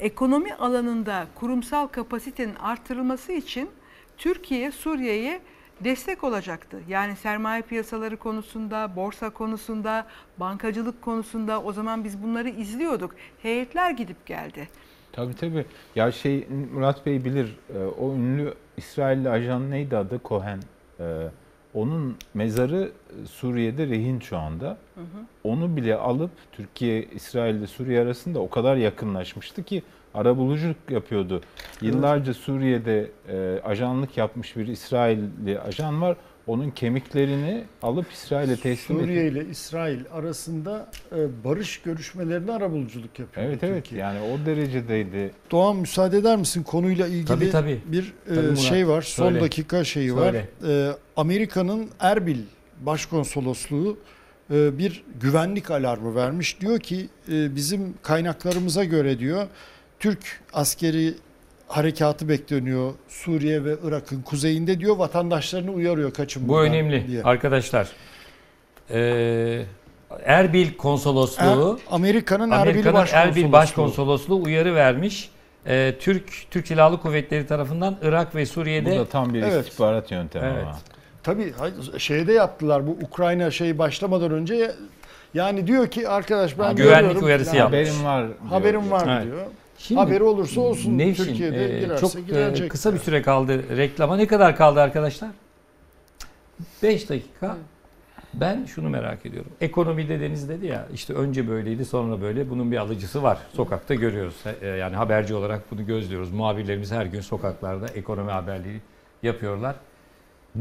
ekonomi alanında kurumsal kapasitenin artırılması için Türkiye Suriye'ye destek olacaktı. Yani sermaye piyasaları konusunda, borsa konusunda, bankacılık konusunda o zaman biz bunları izliyorduk. Heyetler gidip geldi. Tabii tabii. Ya şey Murat Bey bilir. e, O ünlü İsrailli ajan neydi adı? Cohen. E, Onun mezarı Suriye'de rehin şu anda. Hı hı. Onu bile alıp Türkiye, İsrail ile Suriye arasında o kadar yakınlaşmıştı ki arabuluculuk yapıyordu. Yıllarca Suriye'de e, ajanlık yapmış bir İsrailli ajan var. Onun kemiklerini alıp İsrail'e teslim Suriye edip ile İsrail arasında e, barış görüşmelerinde arabuluculuk yapıyor. Evet evet yani o derecedeydi. Doğan müsaade eder misin konuyla ilgili Tabii, tabii. bir e, Tabii şey var. Son Söyle. dakika şeyi Söyle. var. E, Amerika'nın Erbil Başkonsolosluğu e, bir güvenlik alarmı vermiş. Diyor ki e, bizim kaynaklarımıza göre diyor Türk askeri harekatı bekleniyor Suriye ve Irak'ın kuzeyinde diyor vatandaşlarını uyarıyor kaçın Bu önemli diye. arkadaşlar. Ee, Erbil konsolosluğu Er- Amerika'nın Erbil Amerika'nın Başkonsolosluğu. Erbil Başkonsolosluğu uyarı vermiş. Ee, Türk Türk Silahlı Kuvvetleri tarafından Irak ve Suriye'de Bu da tam bir Evet. istihbarat yöntemi Evet. ama. Tabii şeyde yaptılar bu Ukrayna şeyi başlamadan önce Yani diyor ki arkadaş ben Ha, güvenlik uyarısı falan. yapmış. Haberim var diyor. Haberim var Evet. diyor. Şimdi Haberi olursa olsun Nevşin, Türkiye'de e, girerse çok e, girecek. kısa bir süre kaldı reklama. Ne kadar kaldı arkadaşlar? 5 dakika. Ben şunu merak ediyorum. Ekonomide Deniz dedi ya işte önce böyleydi sonra böyle. Bunun bir alıcısı var. Sokakta görüyoruz. E, Yani haberci olarak bunu gözlüyoruz. Muhabirlerimiz her gün sokaklarda ekonomi haberleri yapıyorlar.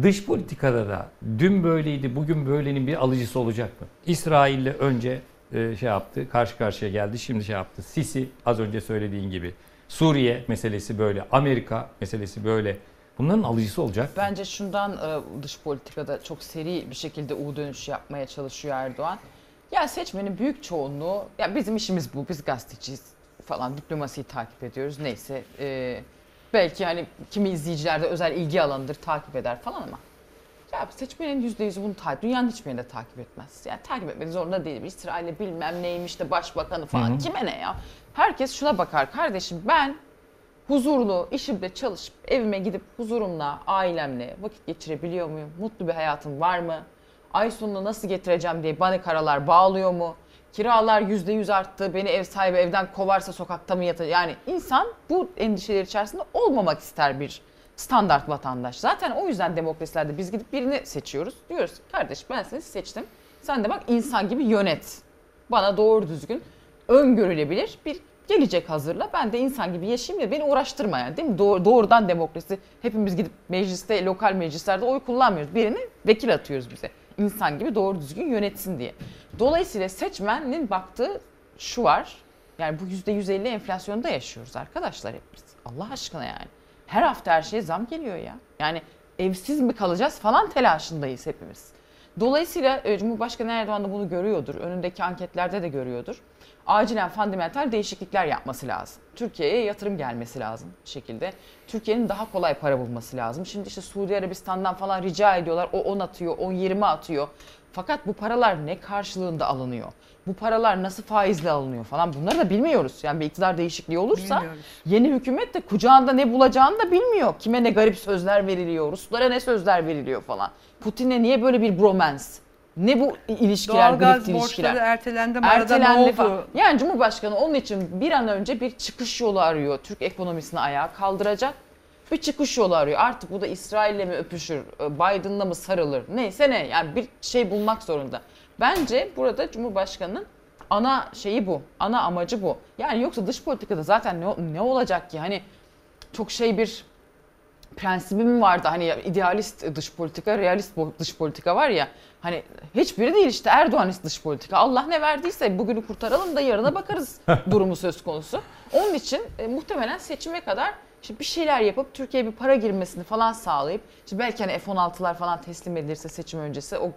Dış politikada da dün böyleydi, bugün böylenin bir alıcısı olacak mı? İsrail'le önce e, şey yaptı, karşı karşıya geldi, şimdi şey yaptı. Sisi az önce söylediğin gibi. Suriye meselesi böyle, Amerika meselesi böyle. Bunların alıcısı olacak. Bence şundan e, dış politikada çok seri bir şekilde U dönüş yapmaya çalışıyor Erdoğan. Ya seçmenin büyük çoğunluğu, ya bizim işimiz bu, biz gazeteciyiz falan, diplomasiyi takip ediyoruz neyse. e, belki hani kimi izleyiciler de özel ilgi alanıdır, takip eder falan ama ya seçmenin yüzde yüzü bunu takip, dünyanın hiçbirini de takip etmez. Yani takip etmek zorunda değil. İsrail'le bilmem neymiş de başbakanı falan. Hı hı. Kime ne ya? Herkes şuna bakar. Kardeşim ben huzurlu, işimde çalışıp evime gidip huzurumla, ailemle vakit geçirebiliyor muyum? Mutlu bir hayatım var mı? Ay sonunu nasıl getireceğim diye bana karalar bağlıyor mu? Kiralar yüzde yüz arttı, beni ev sahibi evden kovarsa sokakta mı yatacak? Yani insan bu endişeler içerisinde olmamak ister bir standart vatandaş. Zaten o yüzden demokrasilerde biz gidip birini seçiyoruz. Diyoruz kardeş ben seni seçtim. Sen de bak insan gibi yönet. Bana doğru düzgün öngörülebilir bir gelecek hazırla. Ben de insan gibi yaşayayım da beni uğraştırma yani değil mi? Doğ- doğrudan demokrasi. Hepimiz gidip mecliste, lokal meclislerde oy kullanmıyoruz. Birini vekil atıyoruz bize. İnsan gibi doğru düzgün yönetsin diye. Dolayısıyla seçmenin baktığı şu var. Yani bu %150 enflasyonda yaşıyoruz arkadaşlar hepimiz. Allah aşkına yani. Her hafta her şeye zam geliyor ya. Yani evsiz mi kalacağız falan telaşındayız hepimiz. Dolayısıyla e, Cumhurbaşkanı Erdoğan da bunu görüyordur. Önündeki anketlerde de görüyordur. Acilen fundamental değişiklikler yapması lazım. Türkiye'ye yatırım gelmesi lazım bir şekilde. Türkiye'nin daha kolay para bulması lazım. Şimdi işte Suudi Arabistan'dan falan rica ediyorlar. O 10 atıyor, o 20 atıyor. Fakat bu paralar ne karşılığında alınıyor? Bu paralar nasıl faizle alınıyor falan bunları da bilmiyoruz. Yani bir iktidar değişikliği olursa Bilmiyoruz. yeni hükümet de kucağında ne bulacağını da bilmiyor. Kime ne garip sözler veriliyor, Ruslara ne sözler veriliyor falan. Putin'le niye böyle bir bromance? Ne bu ilişkiler, Doğalgaz ilişkiler? borçları ertelendi arada ne Ertelendi oldu? falan. Yani Cumhurbaşkanı onun için bir an önce bir çıkış yolu arıyor. Türk ekonomisini ayağa kaldıracak bir çıkış yolu arıyor. Artık bu da İsrail'le mi öpüşür, Biden'la mı sarılır neyse ne yani bir şey bulmak zorunda. Bence burada Cumhurbaşkanı'nın ana şeyi bu, ana amacı bu. Yani yoksa dış politikada zaten ne, ne olacak ki? Hani çok şey bir prensibi mi vardı? Hani idealist dış politika, realist dış politika var ya. Hani hiçbiri değil işte Erdoğanist dış politika. Allah ne verdiyse bugünü kurtaralım da yarına bakarız durumu söz konusu. Onun için e, muhtemelen seçime kadar işte bir şeyler yapıp Türkiye'ye bir para girmesini falan sağlayıp işte belki hani F-16'lar falan teslim edilirse seçim öncesi o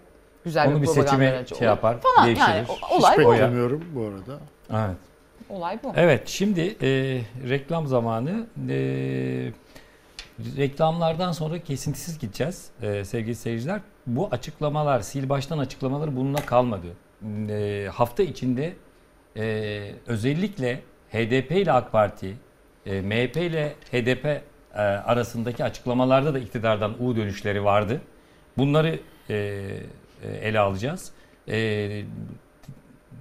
güzel Onu bir bir seçime şey olur. yapar, falan. değiştirir. Yani olay Hiç bu. beklemiyorum bu arada. Evet. Olay bu. Evet şimdi e, reklam zamanı. E, reklamlardan sonra kesintisiz gideceğiz e, sevgili seyirciler. Bu açıklamalar, sil baştan açıklamaları bununla kalmadı. E, hafta içinde e, özellikle HDP ile AK Parti, e, MHP ile HDP e, arasındaki açıklamalarda da iktidardan U dönüşleri vardı. Bunları e, ele alacağız.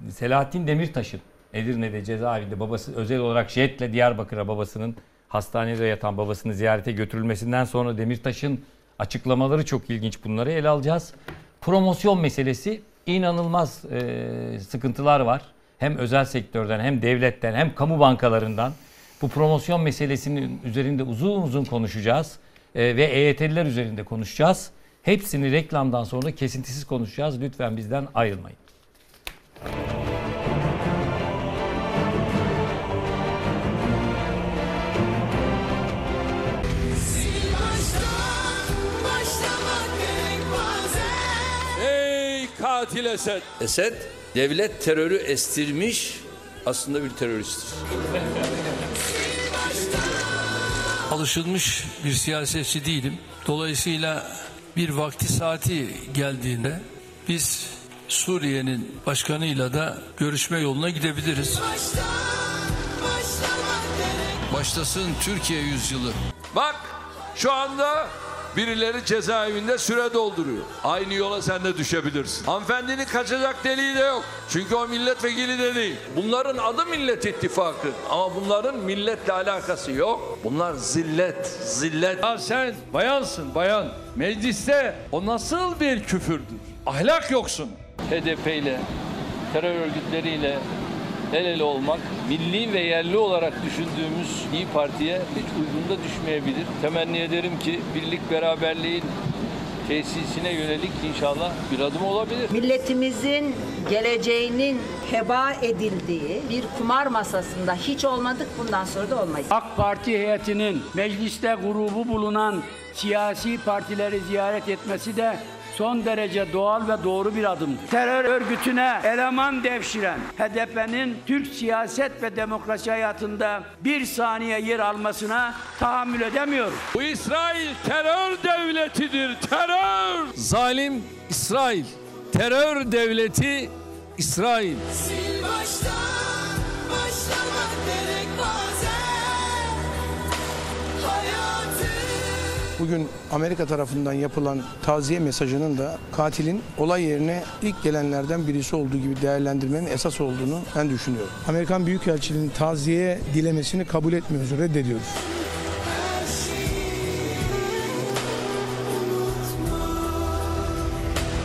Selahattin Demirtaş'ın Edirne'de cezaevinde babası özel olarak jetle Diyarbakır'a babasının hastanede yatan babasını ziyarete götürülmesinden sonra Demirtaş'ın açıklamaları çok ilginç. Bunları ele alacağız. Promosyon meselesi inanılmaz sıkıntılar var. Hem özel sektörden hem devletten hem kamu bankalarından. Bu promosyon meselesinin üzerinde uzun uzun konuşacağız. E, ve EYT'liler üzerinde konuşacağız. Hepsini reklamdan sonra kesintisiz konuşacağız. Lütfen bizden ayrılmayın. Ey katil Esed! Esed devlet terörü estirmiş aslında bir teröristtir. Alışılmış bir siyasetçi değilim. Dolayısıyla bir vakti saati geldiğinde biz Suriye'nin başkanıyla da görüşme yoluna gidebiliriz. Başlasın Türkiye yüzyılı. Bak şu anda birileri cezaevinde süre dolduruyor. Aynı yola sen de düşebilirsin. Hanımefendinin kaçacak deliği de yok. Çünkü o milletvekili de değil. Bunların adı Millet İttifakı. Ama bunların milletle alakası yok. Bunlar zillet, zillet. Ya sen bayansın bayan. Mecliste o nasıl bir küfürdür? Ahlak yoksun. HDP ile terör örgütleriyle el ele olmak milli ve yerli olarak düşündüğümüz İyi Parti'ye hiç uygun da düşmeyebilir. Temenni ederim ki birlik beraberliğin tesisine yönelik inşallah bir adım olabilir. Milletimizin geleceğinin heba edildiği bir kumar masasında hiç olmadık bundan sonra da olmayız. AK Parti heyetinin mecliste grubu bulunan siyasi partileri ziyaret etmesi de son derece doğal ve doğru bir adımdır. Terör örgütüne eleman devşiren HDP'nin Türk siyaset ve demokrasi hayatında bir saniye yer almasına tahammül edemiyoruz. Bu İsrail terör devletidir, terör! Zalim İsrail. Terör devleti İsrail. Sil baştan başlamak gerek bazen Hayatı Bugün Amerika tarafından yapılan taziye mesajının da katilin olay yerine ilk gelenlerden birisi olduğu gibi değerlendirmenin esas olduğunu ben düşünüyorum. Amerikan Büyükelçiliğinin taziye dilemesini kabul etmiyoruz, reddediyoruz.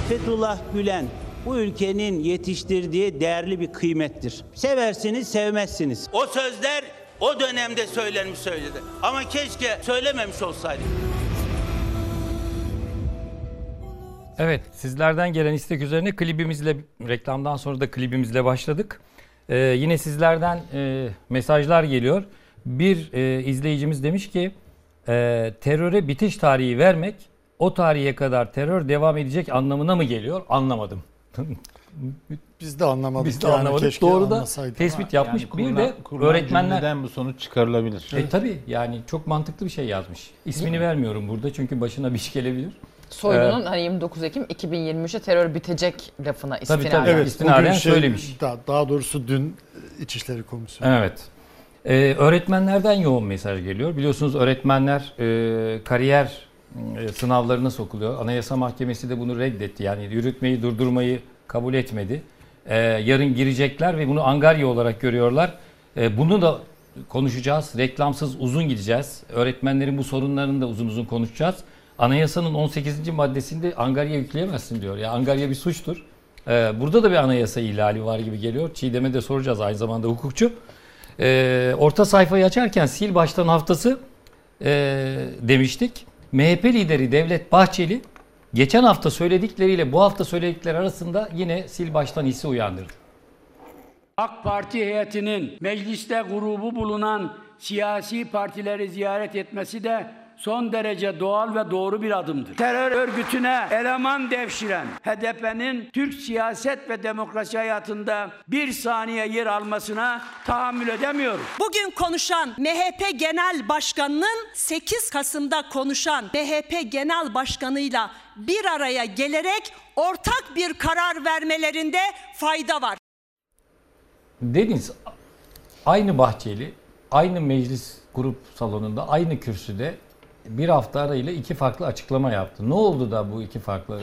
Fethullah Gülen bu ülkenin yetiştirdiği değerli bir kıymettir. Seversiniz, sevmezsiniz. O sözler o dönemde söylenmiş söyledi. Ama keşke söylememiş olsaydı. Evet, sizlerden gelen istek üzerine klibimizle, reklamdan sonra da klibimizle başladık. Ee, yine sizlerden e, mesajlar geliyor. Bir e, izleyicimiz demiş ki, e, teröre bitiş tarihi vermek, o tarihe kadar terör devam edecek anlamına mı geliyor? Anlamadım. Biz de anlamadık. Biz de yani, anlamadık. Doğru da tespit yapmış. Yani bir kurulan- de kurulan öğretmenler... cümleden bu sonuç çıkarılabilir. E tabi yani çok mantıklı bir şey yazmış. İsmini vermiyorum burada çünkü başına bir iş gelebilir. Soylu'nun Ee, hani 29 Ekim 2023'te terör bitecek lafına Tabii, istinaden. tabii. Evet, İstinaden şey, söylemiş. Daha, daha doğrusu dün İçişleri Komisyonu. Evet. Ee, öğretmenlerden yoğun mesaj geliyor. Biliyorsunuz öğretmenler e, kariyer e, sınavlarına sokuluyor. Anayasa Mahkemesi de bunu reddetti. Yani yürütmeyi, durdurmayı kabul etmedi. Ee, yarın girecekler ve bunu angarya olarak görüyorlar. Ee, bunu da konuşacağız. Reklamsız uzun gideceğiz. Öğretmenlerin bu sorunlarını da uzun uzun konuşacağız. Anayasanın 18. maddesinde angarya yükleyemezsin diyor. Ya angarya bir suçtur. Ee, burada da bir anayasa ihlali var gibi geliyor. Çiğdem'e de soracağız aynı zamanda hukukçu. Ee, orta sayfayı açarken sil baştan haftası e, demiştik. MHP lideri Devlet Bahçeli geçen hafta söyledikleriyle bu hafta söyledikleri arasında yine sil baştan hissi uyandırdı. AK Parti heyetinin mecliste grubu bulunan siyasi partileri ziyaret etmesi de son derece doğal ve doğru bir adımdır. Terör örgütüne eleman devşiren HDP'nin Türk siyaset ve demokrasi hayatında bir saniye yer almasına tahammül edemiyoruz. Bugün konuşan MHP Genel Başkanı'nın 8 Kasım'da konuşan MHP Genel Başkanı'yla bir araya gelerek ortak bir karar vermelerinde fayda var. Deniz aynı Bahçeli, aynı meclis grup salonunda, aynı kürsüde bir hafta arayla iki farklı açıklama yaptı. Ne oldu da bu iki farklı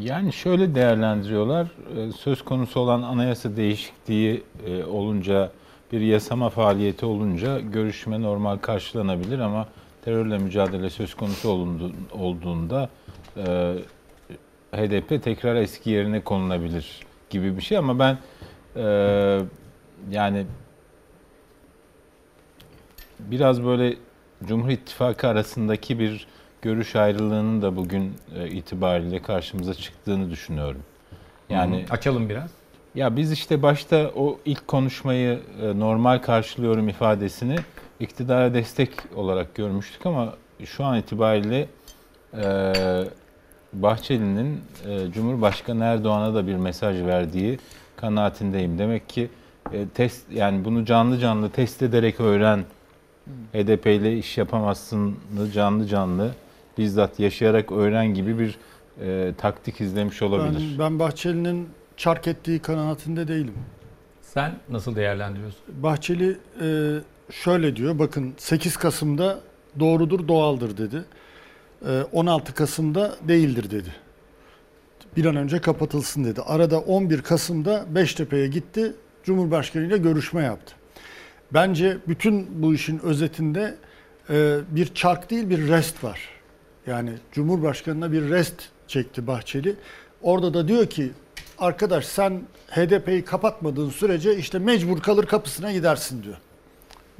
Yani şöyle değerlendiriyorlar. e, Söz konusu olan anayasa değişikliği e, olunca, bir yasama faaliyeti olunca görüşme normal karşılanabilir ama terörle mücadele söz konusu olduğunda e, HDP tekrar eski yerine konulabilir gibi bir şey ama ben e, yani biraz böyle Cumhur İttifakı arasındaki bir görüş ayrılığının da bugün e, itibariyle karşımıza çıktığını düşünüyorum. Yani Hı açalım biraz. Ya biz işte başta o ilk konuşmayı e, normal karşılıyorum ifadesini iktidara destek olarak görmüştük ama şu an itibariyle e, Bahçeli'nin Cumhurbaşkanı Erdoğan'a da bir mesaj verdiği kanaatindeyim. Demek ki test yani bunu canlı canlı test ederek öğren HDP ile iş yapamazsını canlı canlı bizzat yaşayarak öğren gibi bir e, taktik izlemiş olabilir. Ben, ben Bahçeli'nin çark ettiği kanaatinde değilim. Sen nasıl değerlendiriyorsun? Bahçeli e, şöyle diyor bakın 8 Kasım'da doğrudur doğaldır dedi. e, 16 Kasım'da değildir dedi. Bir an önce kapatılsın dedi. Arada 11 Kasım'da Beştepe'ye gitti. Cumhurbaşkanı ile görüşme yaptı. Bence bütün bu işin özetinde e, bir çark değil bir rest var. Yani Cumhurbaşkanı'na bir rest çekti Bahçeli. Orada da diyor ki arkadaş sen HDP'yi kapatmadığın sürece işte mecbur kalır kapısına gidersin diyor.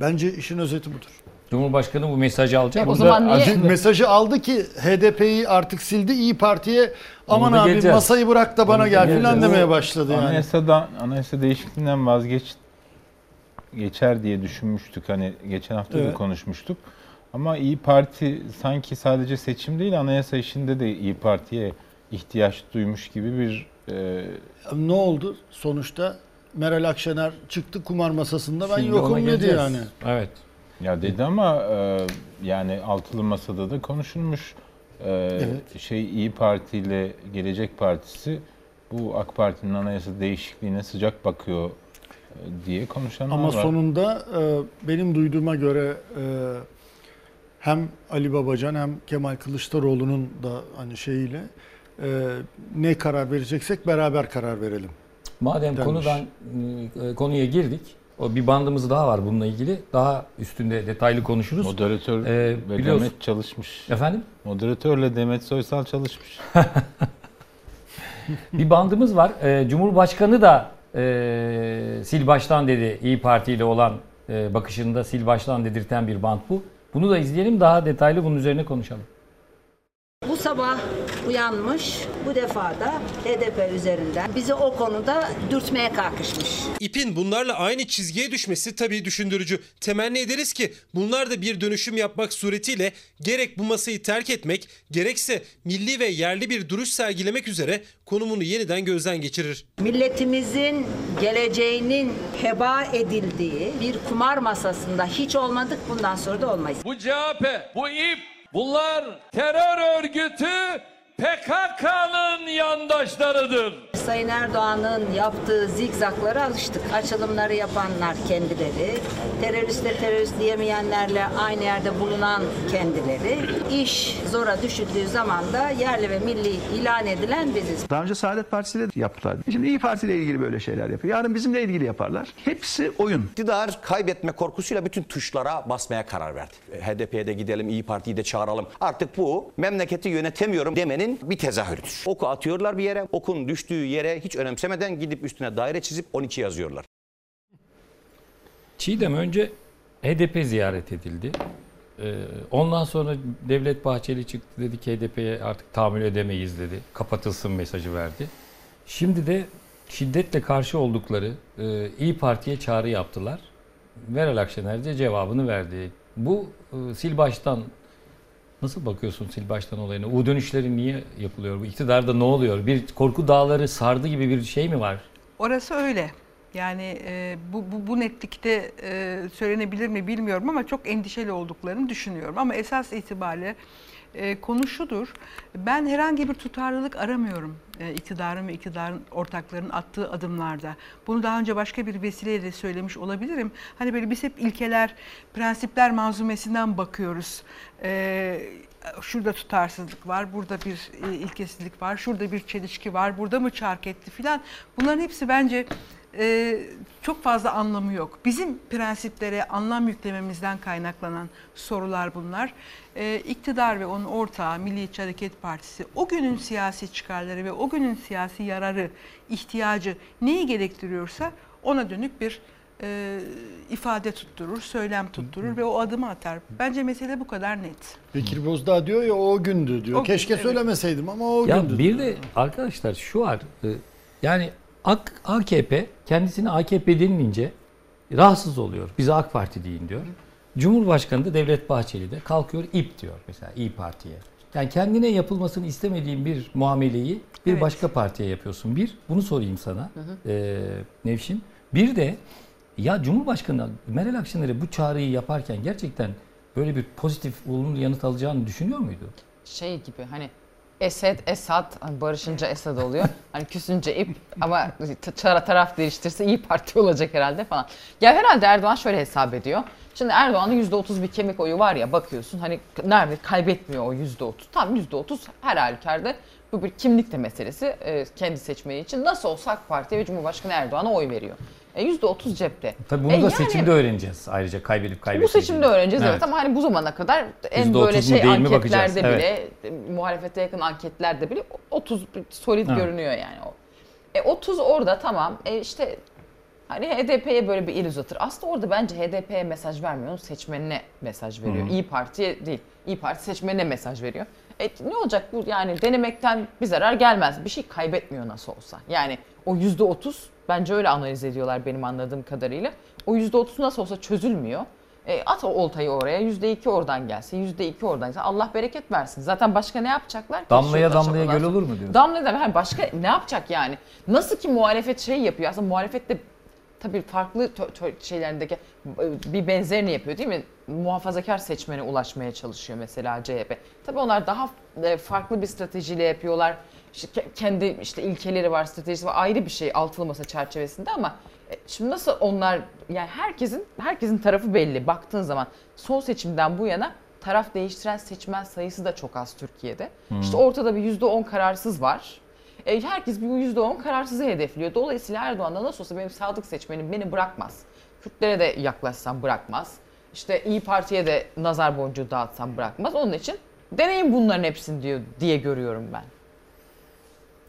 Bence işin özeti budur. Cumhurbaşkanı bu mesajı alacak. E, o zaman niye- Mesajı aldı ki HDP'yi artık sildi İyi Parti'ye aman abi geleceğiz. masayı bırak da bana Onu gel filan demeye başladı yani. Anayasadan, anayasa değişikliğinden vazgeç geçer diye düşünmüştük. Hani geçen hafta da Evet. konuşmuştuk. Ama İyi Parti sanki sadece seçim değil anayasa işinde de İyi Parti'ye ihtiyaç duymuş gibi bir e, Ne oldu sonuçta? Meral Akşener çıktı kumar masasında ben Şimdi yokum dedi yani. Evet. Ya dedi ama e, yani altılı masada da konuşulmuş. E, Şey İyi Parti ile Gelecek Partisi bu AK Parti'nin anayasa değişikliğine sıcak bakıyor diye konuşanlar Ama var. sonunda e, benim duyduğuma göre e, hem Ali Babacan hem Kemal Kılıçdaroğlu'nun da hani şeyiyle e, ne karar vereceksek beraber karar verelim. Madem denmiş. konudan e, konuya girdik. O bir bandımız daha var bununla ilgili. Daha üstünde detaylı konuşuruz. Moderatör Ee, ve biliyorsun- Demet çalışmış. Efendim? Moderatörle Demet Soysal çalışmış. bir bandımız var. Ee, Cumhurbaşkanı da e, sil baştan dedi. İyi Parti ile olan e, bakışında sil baştan dedirten bir band bu. Bunu da izleyelim daha detaylı bunun üzerine konuşalım. Bu sabah uyanmış, bu defa da HDP üzerinden bizi o konuda dürtmeye kalkışmış. İpin bunlarla aynı çizgiye düşmesi tabii düşündürücü. Temenni ederiz ki bunlar da bir dönüşüm yapmak suretiyle gerek bu masayı terk etmek gerekse milli ve yerli bir duruş sergilemek üzere konumunu yeniden gözden geçirir. Milletimizin geleceğinin heba edildiği bir kumar masasında hiç olmadık, bundan sonra da olmayız. Bu CHP, bu İP, bunlar terör örgütü PKK'nın yandaşlarıdır. Sayın Erdoğan'ın yaptığı zigzaklara alıştık. Açılımları yapanlar kendileri, teröriste terörist diyemeyenlerle aynı yerde bulunan kendileri. İş zora düşüldüğü zaman da yerli ve milli ilan edilen biziz. Daha önce Saadet Partisi yaptılar. Şimdi İyi Parti ile ilgili böyle şeyler yapıyor. Yarın bizimle ilgili yaparlar. Hepsi oyun. İktidar kaybetme korkusuyla bütün tuşlara basmaya karar verdi. HDP'ye de gidelim, İyi Parti'yi de çağıralım. Artık bu memleketi yönetemiyorum demenin bir tezahürüdür. Oku atıyorlar bir yere, okun düştüğü yere hiç önemsemeden gidip üstüne daire çizip 12 yazıyorlar. Çiğdem önce HDP ziyaret edildi. Ee, ondan sonra Devlet Bahçeli çıktı dedi ki HDP'ye artık tahammül edemeyiz dedi. Kapatılsın mesajı verdi. Şimdi de şiddetle karşı oldukları e, İyi Parti'ye çağrı yaptılar. Meral Akşener de cevabını verdi. Bu e, sil baştan nasıl bakıyorsun sil baştan olayına? U dönüşleri niye yapılıyor? Bu iktidarda ne oluyor? Bir korku dağları sardı gibi bir şey mi var? Orası öyle. Yani e, bu, bu, bu netlikte e, söylenebilir mi bilmiyorum ama çok endişeli olduklarını düşünüyorum. Ama esas itibariyle e, konu şudur. Ben herhangi bir tutarlılık aramıyorum e, iktidarın ve iktidarın ortaklarının attığı adımlarda. Bunu daha önce başka bir vesileyle söylemiş olabilirim. Hani böyle biz hep ilkeler, prensipler manzumesinden bakıyoruz. E, şurada tutarsızlık var, burada bir e, ilkesizlik var, şurada bir çelişki var, burada mı çark etti filan. Bunların hepsi bence e, çok fazla anlamı yok. Bizim prensiplere anlam yüklememizden kaynaklanan sorular bunlar. E, iktidar ve onun ortağı Milliyetçi Hareket Partisi o günün siyasi çıkarları ve o günün siyasi yararı, ihtiyacı neyi gerektiriyorsa ona dönük bir e, ifade tutturur, söylem tutturur ve o adımı atar. Bence mesele bu kadar net. Bekir Bozdağ diyor ya o gündü diyor. O gün, Keşke evet. söylemeseydim ama o Ya gündü. bir de arkadaşlar şu var. e, Yani AKP kendisini AKP denilince rahatsız oluyor. Bize AK Parti deyin diyor. Cumhurbaşkanı da Devlet Bahçeli de kalkıyor İP diyor mesela İyi Parti'ye. Yani kendine yapılmasını istemediğin bir muameleyi bir Evet. başka partiye yapıyorsun. Bir, bunu sorayım sana e, Nevşin. Bir de ya Cumhurbaşkanı Meral Akşener'e bu çağrıyı yaparken gerçekten böyle bir pozitif olumlu yanıt alacağını düşünüyor muydu? Şey gibi hani Esed, Esad, hani barışınca Esad oluyor. Hani küsünce ip ama ta- taraf değiştirse iyi Parti olacak herhalde falan. Ya herhalde Erdoğan şöyle hesap ediyor. Şimdi Erdoğan'ın %30 bir kemik oyu var ya bakıyorsun hani nerede kaybetmiyor o %30. Tam %30 her halükarda bu bir kimlik de meselesi e, kendi seçmeyi için. Nasıl olsa AK Parti ve Cumhurbaşkanı Erdoğan'a oy veriyor. E, %30 cepte. Tabii bunu E, da yani- seçimde öğreneceğiz ayrıca kaybedip bu kaybetmeyeceğini. seçimde öğreneceğiz evet. ama hani bu zamana kadar en %30 böyle şey anketlerde bile e, muhalefete yakın anketlerde bile 30 bir solid Evet. görünüyor yani o. E 30 orada tamam. E işte hani HDP'ye böyle bir el uzatır. Aslında orada bence HDP'ye mesaj vermiyor. Onun seçmenine mesaj veriyor. Hı hı. İyi Parti'ye değil. İyi Parti seçmenine mesaj veriyor. E ne olacak bu yani denemekten bir zarar gelmez. Bir şey kaybetmiyor nasıl olsa. Yani o yüzde otuz bence öyle analiz ediyorlar benim anladığım kadarıyla. O yüzde otuz nasıl olsa çözülmüyor. E, at o oltayı oraya yüzde iki oradan gelse yüzde iki oradan gelse Allah bereket versin. Zaten başka ne yapacaklar ki? Damlaya damlaya göl olur mu diyorsun? Damlaya damlaya başka ne yapacak yani? Nasıl ki muhalefet şey yapıyor aslında muhalefet de tabii farklı şeylerindeki e, bir benzerini yapıyor değil mi? Muhafazakar seçmene ulaşmaya çalışıyor mesela CHP. Tabii onlar daha e, farklı bir stratejiyle yapıyorlar. İşte ke- kendi işte ilkeleri var, stratejisi var. Ayrı bir şey altılı masa çerçevesinde ama e, şimdi nasıl onlar yani herkesin herkesin tarafı belli. Baktığın zaman son seçimden bu yana taraf değiştiren seçmen sayısı da çok az Türkiye'de. Hmm. İşte ortada bir %10 kararsız var. E, herkes bir %10 kararsızı hedefliyor. Dolayısıyla Erdoğan da nasıl olsa benim sadık seçmenim beni bırakmaz. Kürtlere de yaklaşsam bırakmaz. İşte İyi Parti'ye de nazar boncuğu dağıtsam bırakmaz. Onun için deneyin bunların hepsini diyor diye görüyorum ben.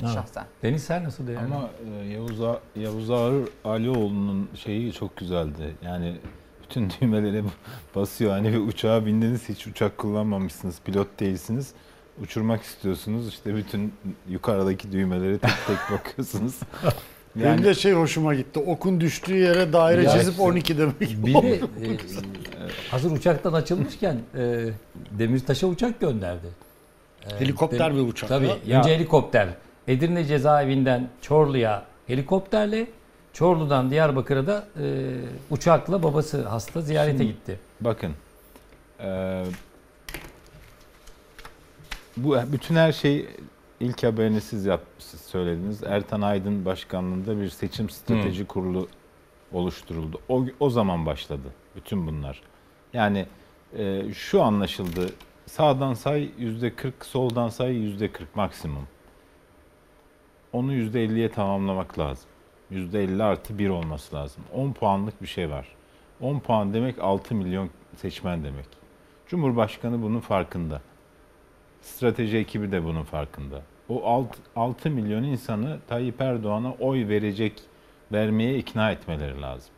Evet. Şahsen. Deniz sen nasıl değerli? Ama e, Yavuz, A- Yavuz Ağır Alioğlu'nun şeyi çok güzeldi. Yani bütün düğmelere basıyor. Hani bir uçağa bindiniz hiç uçak kullanmamışsınız. Pilot değilsiniz. Uçurmak istiyorsunuz. İşte bütün yukarıdaki düğmelere tek tek bakıyorsunuz. Benim de şey hoşuma gitti. Okun düştüğü yere daire Ya çizip işte, 12 demek. Bir de e, hazır uçaktan açılmışken e, Demirtaş'a uçak gönderdi. E, Helikopter Dem- bir uçak. Tabii. Ya. Önce helikopter. Edirne cezaevinden Çorlu'ya helikopterle, Çorlu'dan Diyarbakır'a da e, uçakla babası hasta ziyarete Şimdi- gitti. Bakın. eee, bu bütün her şey ilk haberini siz yap, siz söylediniz. Ertan Aydın başkanlığında bir seçim strateji kurulu oluşturuldu. O, o zaman başladı bütün bunlar. Yani eee, şu anlaşıldı. Sağdan say yüzde 40, soldan say yüzde 40 maksimum. Onu yüzde 50'ye tamamlamak lazım. Yüzde 50 artı 1 olması lazım. 10 puanlık bir şey var. 10 puan demek 6 milyon seçmen demek. Cumhurbaşkanı bunun farkında. Strateji ekibi de bunun farkında. O 6, milyon insanı Tayyip Erdoğan'a oy verecek, vermeye ikna etmeleri lazım.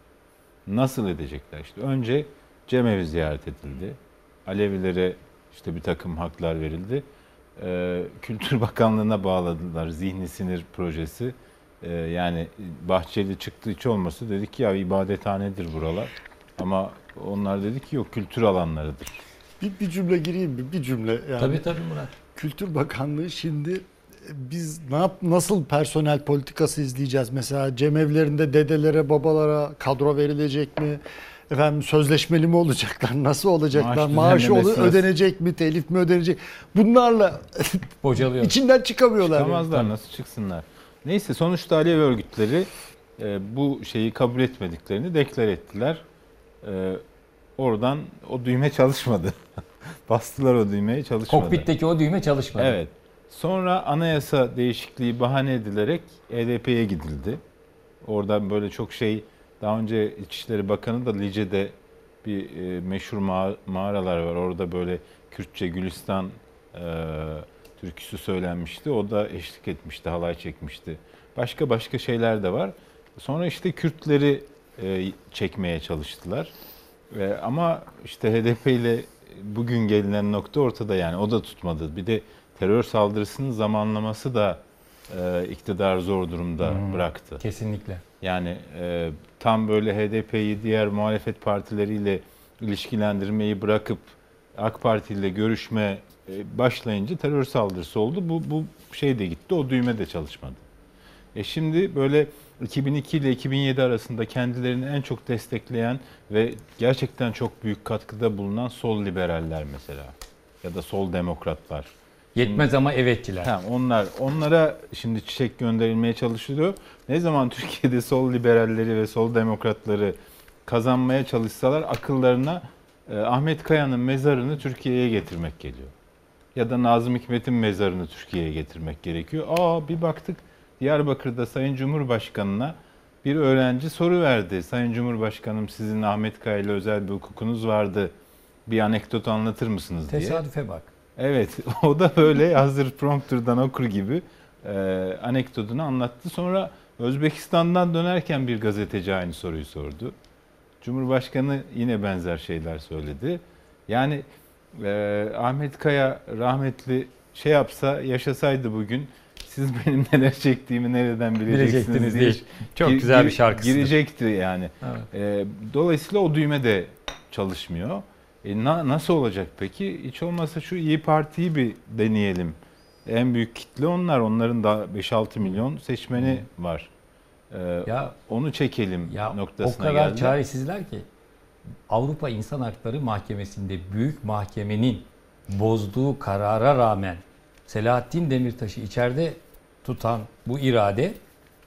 Nasıl edecekler? İşte önce cemevi ziyaret edildi. Alevilere işte bir takım haklar verildi. Ee, Kültür Bakanlığı'na bağladılar zihni sinir projesi. Ee, yani Bahçeli çıktı hiç olması dedik ki ya ibadethanedir buralar. Ama onlar dedi ki yok kültür alanlarıdır. Bir, bir cümle gireyim mi? Bir cümle. Yani. Tabii tabii Murat. Kültür Bakanlığı şimdi biz ne yap nasıl personel politikası izleyeceğiz? Mesela cemevlerinde dedelere, babalara kadro verilecek mi? Efendim sözleşmeli mi olacaklar? Nasıl olacaklar? Maaş Maaşı nasıl? ödenecek mi? Telif mi ödenecek? Bunlarla Bocalıyor. içinden çıkamıyorlar. yani. Çıkamazlar nasıl çıksınlar? Neyse sonuçta Alevi örgütleri e, bu şeyi kabul etmediklerini deklar ettiler. E, oradan o düğme çalışmadı. Bastılar o düğmeye çalışmadı. Kokpitteki o düğme çalışmadı. Evet. Sonra anayasa değişikliği bahane edilerek EDP'ye gidildi. Oradan böyle çok şey daha önce İçişleri Bakanı da Lice'de bir e, meşhur mağ- mağaralar var. Orada böyle Kürtçe Gülistan e, türküsü söylenmişti. O da eşlik etmişti, halay çekmişti. Başka başka şeyler de var. Sonra işte Kürtleri e, çekmeye çalıştılar. E, ama işte HDP ile bugün gelinen nokta ortada yani o da tutmadı. Bir de terör saldırısının zamanlaması da e, iktidar zor durumda Hmm, bıraktı. Kesinlikle. Yani e, tam böyle HDP'yi diğer muhalefet partileriyle ilişkilendirmeyi bırakıp AK Parti ile görüşme e, başlayınca terör saldırısı oldu. Bu, bu şey de gitti, o düğme de çalışmadı. E şimdi böyle 2002 ile 2007 arasında kendilerini en çok destekleyen ve gerçekten çok büyük katkıda bulunan sol liberaller mesela ya da sol demokratlar Yetmez ama evetçiler. Tamam, onlar onlara şimdi çiçek gönderilmeye çalışılıyor. Ne zaman Türkiye'de sol liberalleri ve sol demokratları kazanmaya çalışsalar akıllarına e, Ahmet Kaya'nın mezarını Türkiye'ye getirmek geliyor. Ya da Nazım Hikmet'in mezarını Türkiye'ye getirmek gerekiyor. Aa bir baktık Diyarbakır'da Sayın Cumhurbaşkanı'na bir öğrenci soru verdi. Sayın Cumhurbaşkanım sizin Ahmet Kaya ile özel bir hukukunuz vardı. Bir anekdot anlatır mısınız diye. Tesadüfe bak. Evet o da böyle hazır prompterdan okur gibi e, anekdotunu anlattı. Sonra Özbekistan'dan dönerken bir gazeteci aynı soruyu sordu. Cumhurbaşkanı yine benzer şeyler söyledi. Yani e, Ahmet Kaya rahmetli şey yapsa yaşasaydı bugün siz benim neler çektiğimi nereden bileceksiniz diye. Çok güzel bir şarkısıdır. Girecekti yani. Evet. E, dolayısıyla o düğme de çalışmıyor. E, na- nasıl olacak peki? Hiç olmazsa şu İyi Parti'yi bir deneyelim. En büyük kitle onlar. Onların da 5-6 milyon seçmeni var. E, Ya- onu çekelim Ya o noktasına kadar geldi. çaresizler ki Avrupa İnsan Hakları Mahkemesi'nde büyük mahkemenin bozduğu karara rağmen Selahattin Demirtaş'ı içeride tutan bu irade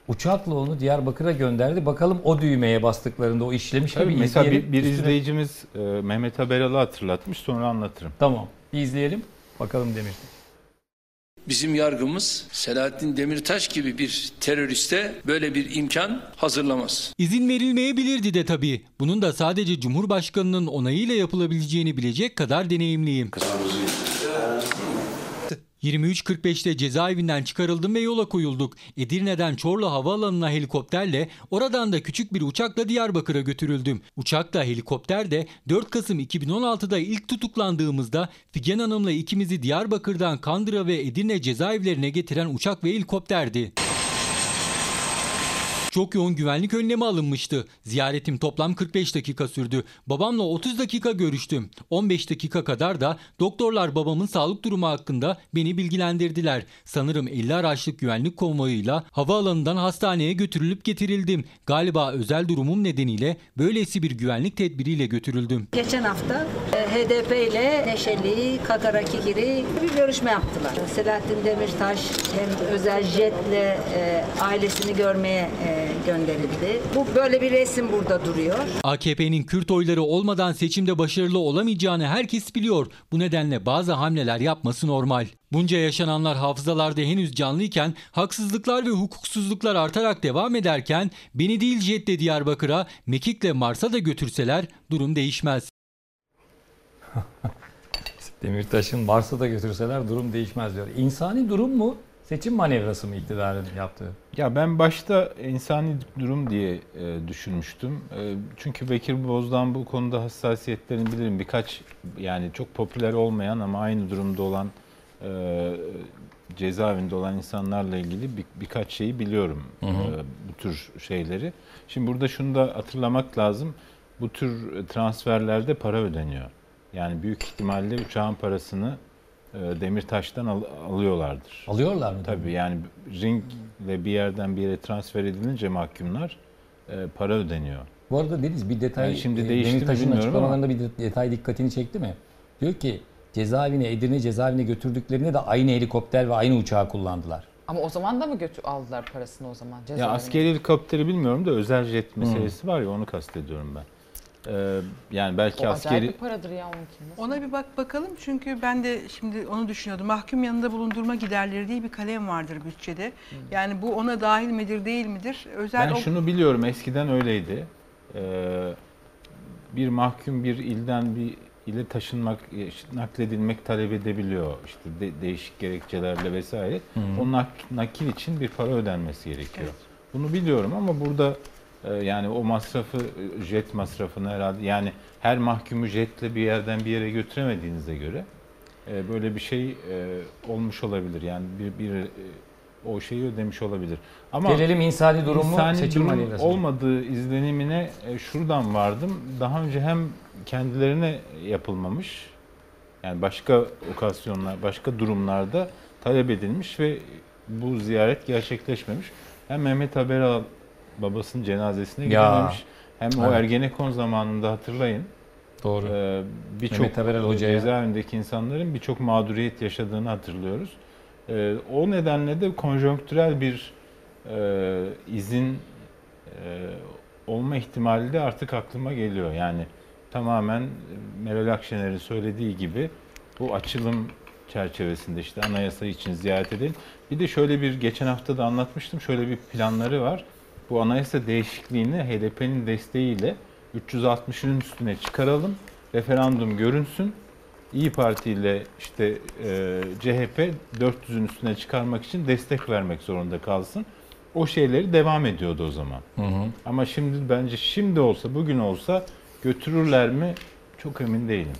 uçakla onu Diyarbakır'a gönderdi. Bakalım o düğmeye bastıklarında o işlemiş Tabii mi? Bir mesela bir, bir Üstüne- izleyicimiz e, Mehmet Haberal'ı hatırlatmış sonra anlatırım. Tamam. Bir izleyelim. Bakalım Demirtaş. Bizim yargımız Selahattin Demirtaş gibi bir teröriste böyle bir imkan hazırlamaz. İzin verilmeyebilirdi de tabii. Bunun da sadece Cumhurbaşkanının onayıyla yapılabileceğini bilecek kadar deneyimliyim. 23.45'te cezaevinden çıkarıldım ve yola koyulduk. Edirne'den Çorlu Havaalanı'na helikopterle, oradan da küçük bir uçakla Diyarbakır'a götürüldüm. Uçakla helikopter de 4 Kasım 2016'da ilk tutuklandığımızda Figen Hanım'la ikimizi Diyarbakır'dan Kandıra ve Edirne cezaevlerine getiren uçak ve helikopterdi. Çok yoğun güvenlik önlemi alınmıştı. Ziyaretim toplam 45 dakika sürdü. Babamla 30 dakika görüştüm. 15 dakika kadar da doktorlar babamın sağlık durumu hakkında beni bilgilendirdiler. Sanırım 50 araçlık güvenlik konvoyuyla havaalanından hastaneye götürülüp getirildim. Galiba özel durumum nedeniyle böylesi bir güvenlik tedbiriyle götürüldüm. Geçen hafta e, HDP ile Neşeli, Kakara Kikiri bir görüşme yaptılar. Selahattin Demirtaş hem özel jetle e, ailesini görmeye e, gönderildi. Bu böyle bir resim burada duruyor. AKP'nin Kürt oyları olmadan seçimde başarılı olamayacağını herkes biliyor. Bu nedenle bazı hamleler yapması normal. Bunca yaşananlar hafızalarda henüz canlıyken haksızlıklar ve hukuksuzluklar artarak devam ederken beni değil jetle Diyarbakır'a, Mekik'le Mars'a da götürseler durum değişmez. Demirtaş'ın Mars'a da götürseler durum değişmez diyor. İnsani durum mu? Seçim manevrası mı iktidarın yaptığı? Ya ben başta insani durum diye e, düşünmüştüm. E, çünkü Bekir Bozdağ'ın bu konuda hassasiyetlerini bilirim. Birkaç yani çok popüler olmayan ama aynı durumda olan e, cezaevinde olan insanlarla ilgili bir, birkaç şeyi biliyorum. Hı hı. E, bu tür şeyleri. Şimdi burada şunu da hatırlamak lazım. Bu tür transferlerde para ödeniyor. Yani büyük ihtimalle uçağın parasını Demirtaş'tan al- alıyorlardır. Alıyorlar mı? Tabii yani ringle bir yerden bir yere transfer edilince mahkumlar e, para ödeniyor. Bu arada Deniz bir detay Yani şimdi e, değişti Demirtaş'ın açıklamalarında bir de- detay dikkatini çekti mi? Diyor ki cezaevine Edirne cezaevine götürdüklerinde de aynı helikopter ve aynı uçağı kullandılar. Ama o zaman da mı götür aldılar parasını o zaman Ya cezaevine? askeri helikopteri bilmiyorum da özel jet Hmm. meselesi var ya onu kastediyorum ben. Ee, yani belki O askeri bir paradır ya onunki. Ona bir bak bakalım çünkü ben de şimdi onu düşünüyordum. Mahkum yanında bulundurma giderleri diye bir kalem vardır bütçede. Yani bu ona dahil midir değil midir? Özel ben o- şunu biliyorum eskiden öyleydi. Ee, bir mahkum bir ilden bir ile taşınmak, nakledilmek talep edebiliyor. İşte de- değişik gerekçelerle vesaire. Hı hı. O nak- nakil için bir para ödenmesi gerekiyor. Bunu biliyorum ama burada e, yani o masrafı, jet masrafını herhalde yani her mahkumu jetle bir yerden bir yere götüremediğinize göre e, böyle bir şey e, olmuş olabilir. Yani bir, bir e, o şeyi ödemiş olabilir. Ama Gelelim insani durum mu, insani seçim durum olmadığı izlenimine şuradan vardım. Daha önce hem kendilerine yapılmamış yani başka okasyonlar, başka durumlarda talep edilmiş ve bu ziyaret gerçekleşmemiş. Hem Mehmet Haberal babasının cenazesine gidememiş hem o Evet. Ergenekon zamanında hatırlayın Doğru. Ee, birçok cezaevindeki insanların birçok mağduriyet yaşadığını hatırlıyoruz. Ee, o nedenle de konjonktürel bir e, izin e, olma ihtimali de artık aklıma geliyor. Yani tamamen Meral Akşener'in söylediği gibi bu açılım çerçevesinde işte anayasa için ziyaret edelim. Bir de şöyle bir geçen hafta da anlatmıştım. Şöyle bir planları var. Bu anayasa değişikliğini HDP'nin desteğiyle 360'ın üstüne çıkaralım. Referandum görünsün. İyi Parti ile işte e, CHP 400'ün üstüne çıkarmak için destek vermek zorunda kalsın. O şeyleri devam ediyordu o zaman. Ama şimdi bence şimdi olsa bugün olsa götürürler mi çok emin değilim.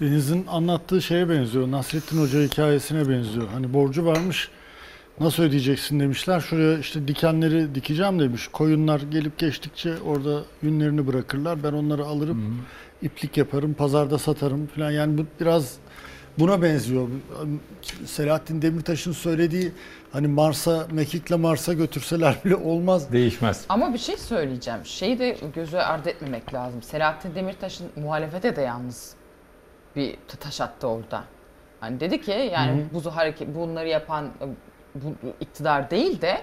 Deniz'in anlattığı şeye benziyor. Nasrettin Hoca hikayesine benziyor. Hani borcu varmış. Nasıl ödeyeceksin demişler. Şuraya işte dikenleri dikeceğim demiş. Koyunlar gelip geçtikçe orada yünlerini bırakırlar. Ben onları alırım. iplik yaparım. Pazarda satarım falan. Yani bu biraz buna benziyor. Selahattin Demirtaş'ın söylediği hani Mars'a, Mekik'le Mars'a götürseler bile olmaz. Değişmez. Ama bir şey söyleyeceğim. Şeyi de göze ardı etmemek lazım. Selahattin Demirtaş'ın muhalefete de yalnız bir taş attı orada. Hani dedi ki yani Hı hı. bu hareket bunları yapan bu iktidar değil de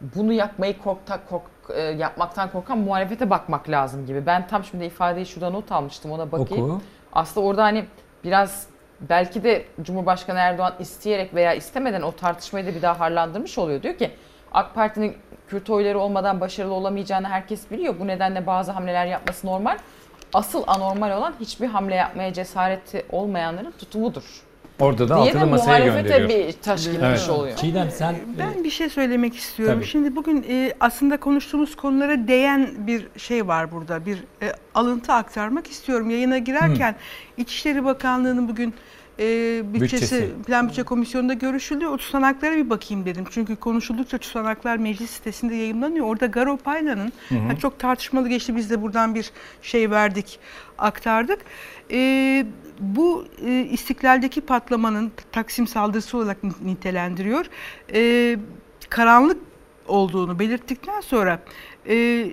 bunu yapmayı korkta kork e, yapmaktan korkan muhalefete bakmak lazım gibi. Ben tam şimdi ifadeyi şurada not almıştım ona bakayım. Oku. Aslında orada hani biraz belki de Cumhurbaşkanı Erdoğan isteyerek veya istemeden o tartışmayı da bir daha harlandırmış oluyor. Diyor ki AK Parti'nin Kürt oyları olmadan başarılı olamayacağını herkes biliyor. Bu nedenle bazı hamleler yapması normal. Asıl anormal olan hiçbir hamle yapmaya cesareti olmayanların tutumudur. Orada da altılı masaya gönderiyor. bir taş girmiş oluyor. Çiğdem sen Ben bir şey söylemek istiyorum. Tabii. Şimdi bugün e, aslında konuştuğumuz konulara değen bir şey var burada. Bir e, alıntı aktarmak istiyorum. Yayına girerken İçişleri Bakanlığı'nın bugün e, bütçesi, Bütçesi. Plan Bütçe Komisyonu'nda görüşülüyor. O tutanaklara bir bakayım dedim. Çünkü konuşuldukça tutanaklar meclis sitesinde yayınlanıyor. Orada Garo Paylan'ın Hı hı. hani çok tartışmalı geçti. Biz de buradan bir şey verdik, aktardık. E, bu e, istiklaldeki patlamanın Taksim saldırısı olarak nitelendiriyor. E, karanlık olduğunu belirttikten sonra e,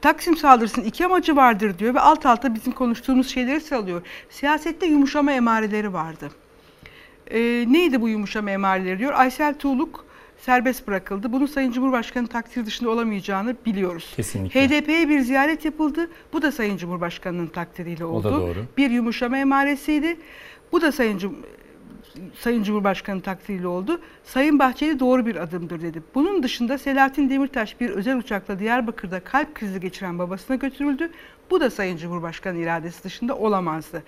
Taksim saldırısının iki amacı vardır diyor ve alt alta bizim konuştuğumuz şeyleri sıralıyor. Siyasette yumuşama emareleri vardı. E, neydi bu yumuşama emareleri diyor. Aysel Tuğluk serbest bırakıldı. Bunun Sayın Cumhurbaşkanı takdiri dışında olamayacağını biliyoruz. Kesinlikle. HDP'ye bir ziyaret yapıldı. Bu da Sayın Cumhurbaşkanı'nın takdiriyle O oldu. da doğru. Bir yumuşama emaresiydi. Bu da Sayın Cum Sayın Cumhurbaşkanı takdiriyle oldu. Sayın Bahçeli doğru bir adımdır dedi. Bunun dışında Selahattin Demirtaş bir özel uçakla Diyarbakır'da kalp krizi geçiren babasına götürüldü. Bu da Sayın Cumhurbaşkanı iradesi dışında olamazdı.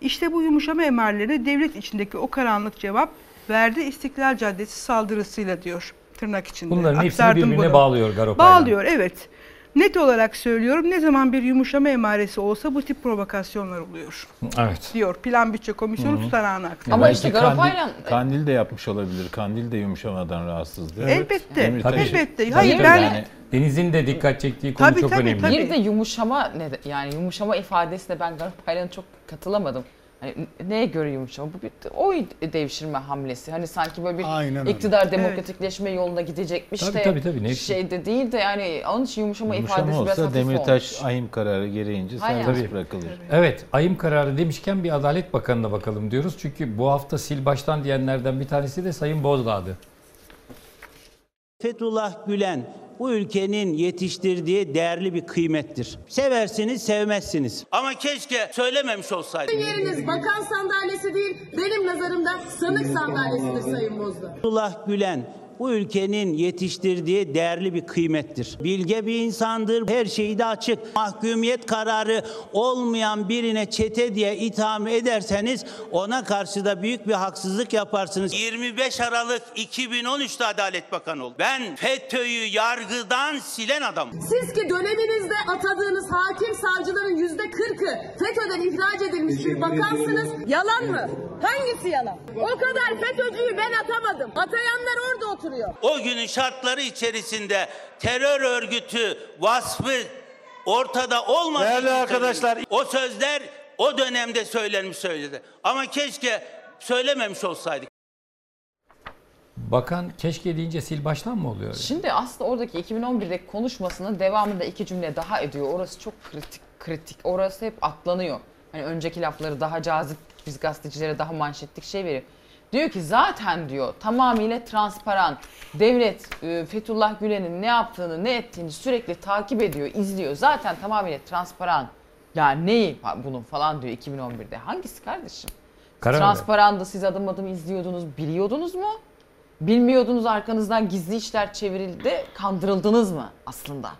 İşte bu yumuşama emarlarına devlet içindeki o karanlık cevap verdi İstiklal Caddesi saldırısıyla diyor tırnak içinde. Bunların hepsini Aktardım birbirine bunu. bağlıyor Garo Paylan. Bağlıyor evet. Net olarak söylüyorum ne zaman bir yumuşama emaresi olsa bu tip provokasyonlar oluyor Evet. diyor Plan Bütçe Komisyonu tutanağını aktarıyor. Ama işte Garo Paylan Kandil de yapmış olabilir. Kandil de yumuşamadan rahatsızdı. Elbette, Demirtaş- elbette. Tabii Hayır, tabii ben- yani Deniz'in de dikkat çektiği konu Tabii, çok tabii, önemli. tabii. bir de yumuşama ne de- yani yumuşama ifadesine ben Garo Paylan'a çok katılamadım. Hani neye göre yumuşama? Bu bir oy devşirme hamlesi. Hani sanki böyle bir Aynen öyle. iktidar demokratikleşme yoluna gidecekmiş Tabii, de tabii, tabii, ne- şey de değil de yani onun için yumuşama, Yumuşama ifadesi biraz olsa hafif Demirtaş olmuş. ahim kararı gereğince serbest Tabii. bırakılır. Evet, ayım kararı demişken bir Adalet Bakanı'na bakalım diyoruz. Çünkü bu hafta sil baştan diyenlerden bir tanesi de Sayın Bozdağ'dı. Fethullah Gülen bu ülkenin yetiştirdiği değerli bir kıymettir. Seversiniz, sevmezsiniz. Ama keşke söylememiş olsaydım. Yeriniz bakan sandalyesi değil, benim nazarımda sanık sandalyesidir Sayın Bozdağ. Fethullah Gülen bu ülkenin yetiştirdiği değerli bir kıymettir. Bilge bir insandır. Her şeyi de açık. Mahkumiyet kararı olmayan birine çete diye itham ederseniz ona karşı da büyük bir haksızlık yaparsınız. 25 Aralık 2013'te Adalet Bakanı oldu. Ben FETÖ'yü yargıdan silen adamım. Siz ki döneminizde atadığınız hakim savcıların yüzde kırkı FETÖ'den ihraç edilmiş bir bakansınız. Yalan mı? Hangisi yalan? O kadar FETÖ'cüyü ben atamadım. Atayanlar orada oturuyor. O günün şartları içerisinde terör örgütü vasfı ortada olmadığı Değerli için arkadaşlar- o sözler o dönemde söylenmiş söyledi. Ama keşke söylememiş olsaydık. Bakan keşke deyince sil baştan mı oluyor? Şimdi aslında oradaki 2011'deki konuşmasının devamında iki cümle daha ediyor. Orası çok kritik kritik. Orası hep atlanıyor. Hani önceki lafları daha cazip biz gazetecilere daha manşetlik şey veriyor. Diyor ki zaten diyor tamamıyla transparan. Devlet e, Fethullah Gülen'in ne yaptığını ne ettiğini sürekli takip ediyor, izliyor. Zaten tamamıyla transparan. Ya neyi bunun falan diyor 2011'de. Hangisi kardeşim? Karar ver. Transparandı siz adım adım izliyordunuz biliyordunuz mu? Bilmiyordunuz arkanızdan gizli işler çevrildi kandırıldınız mı aslında?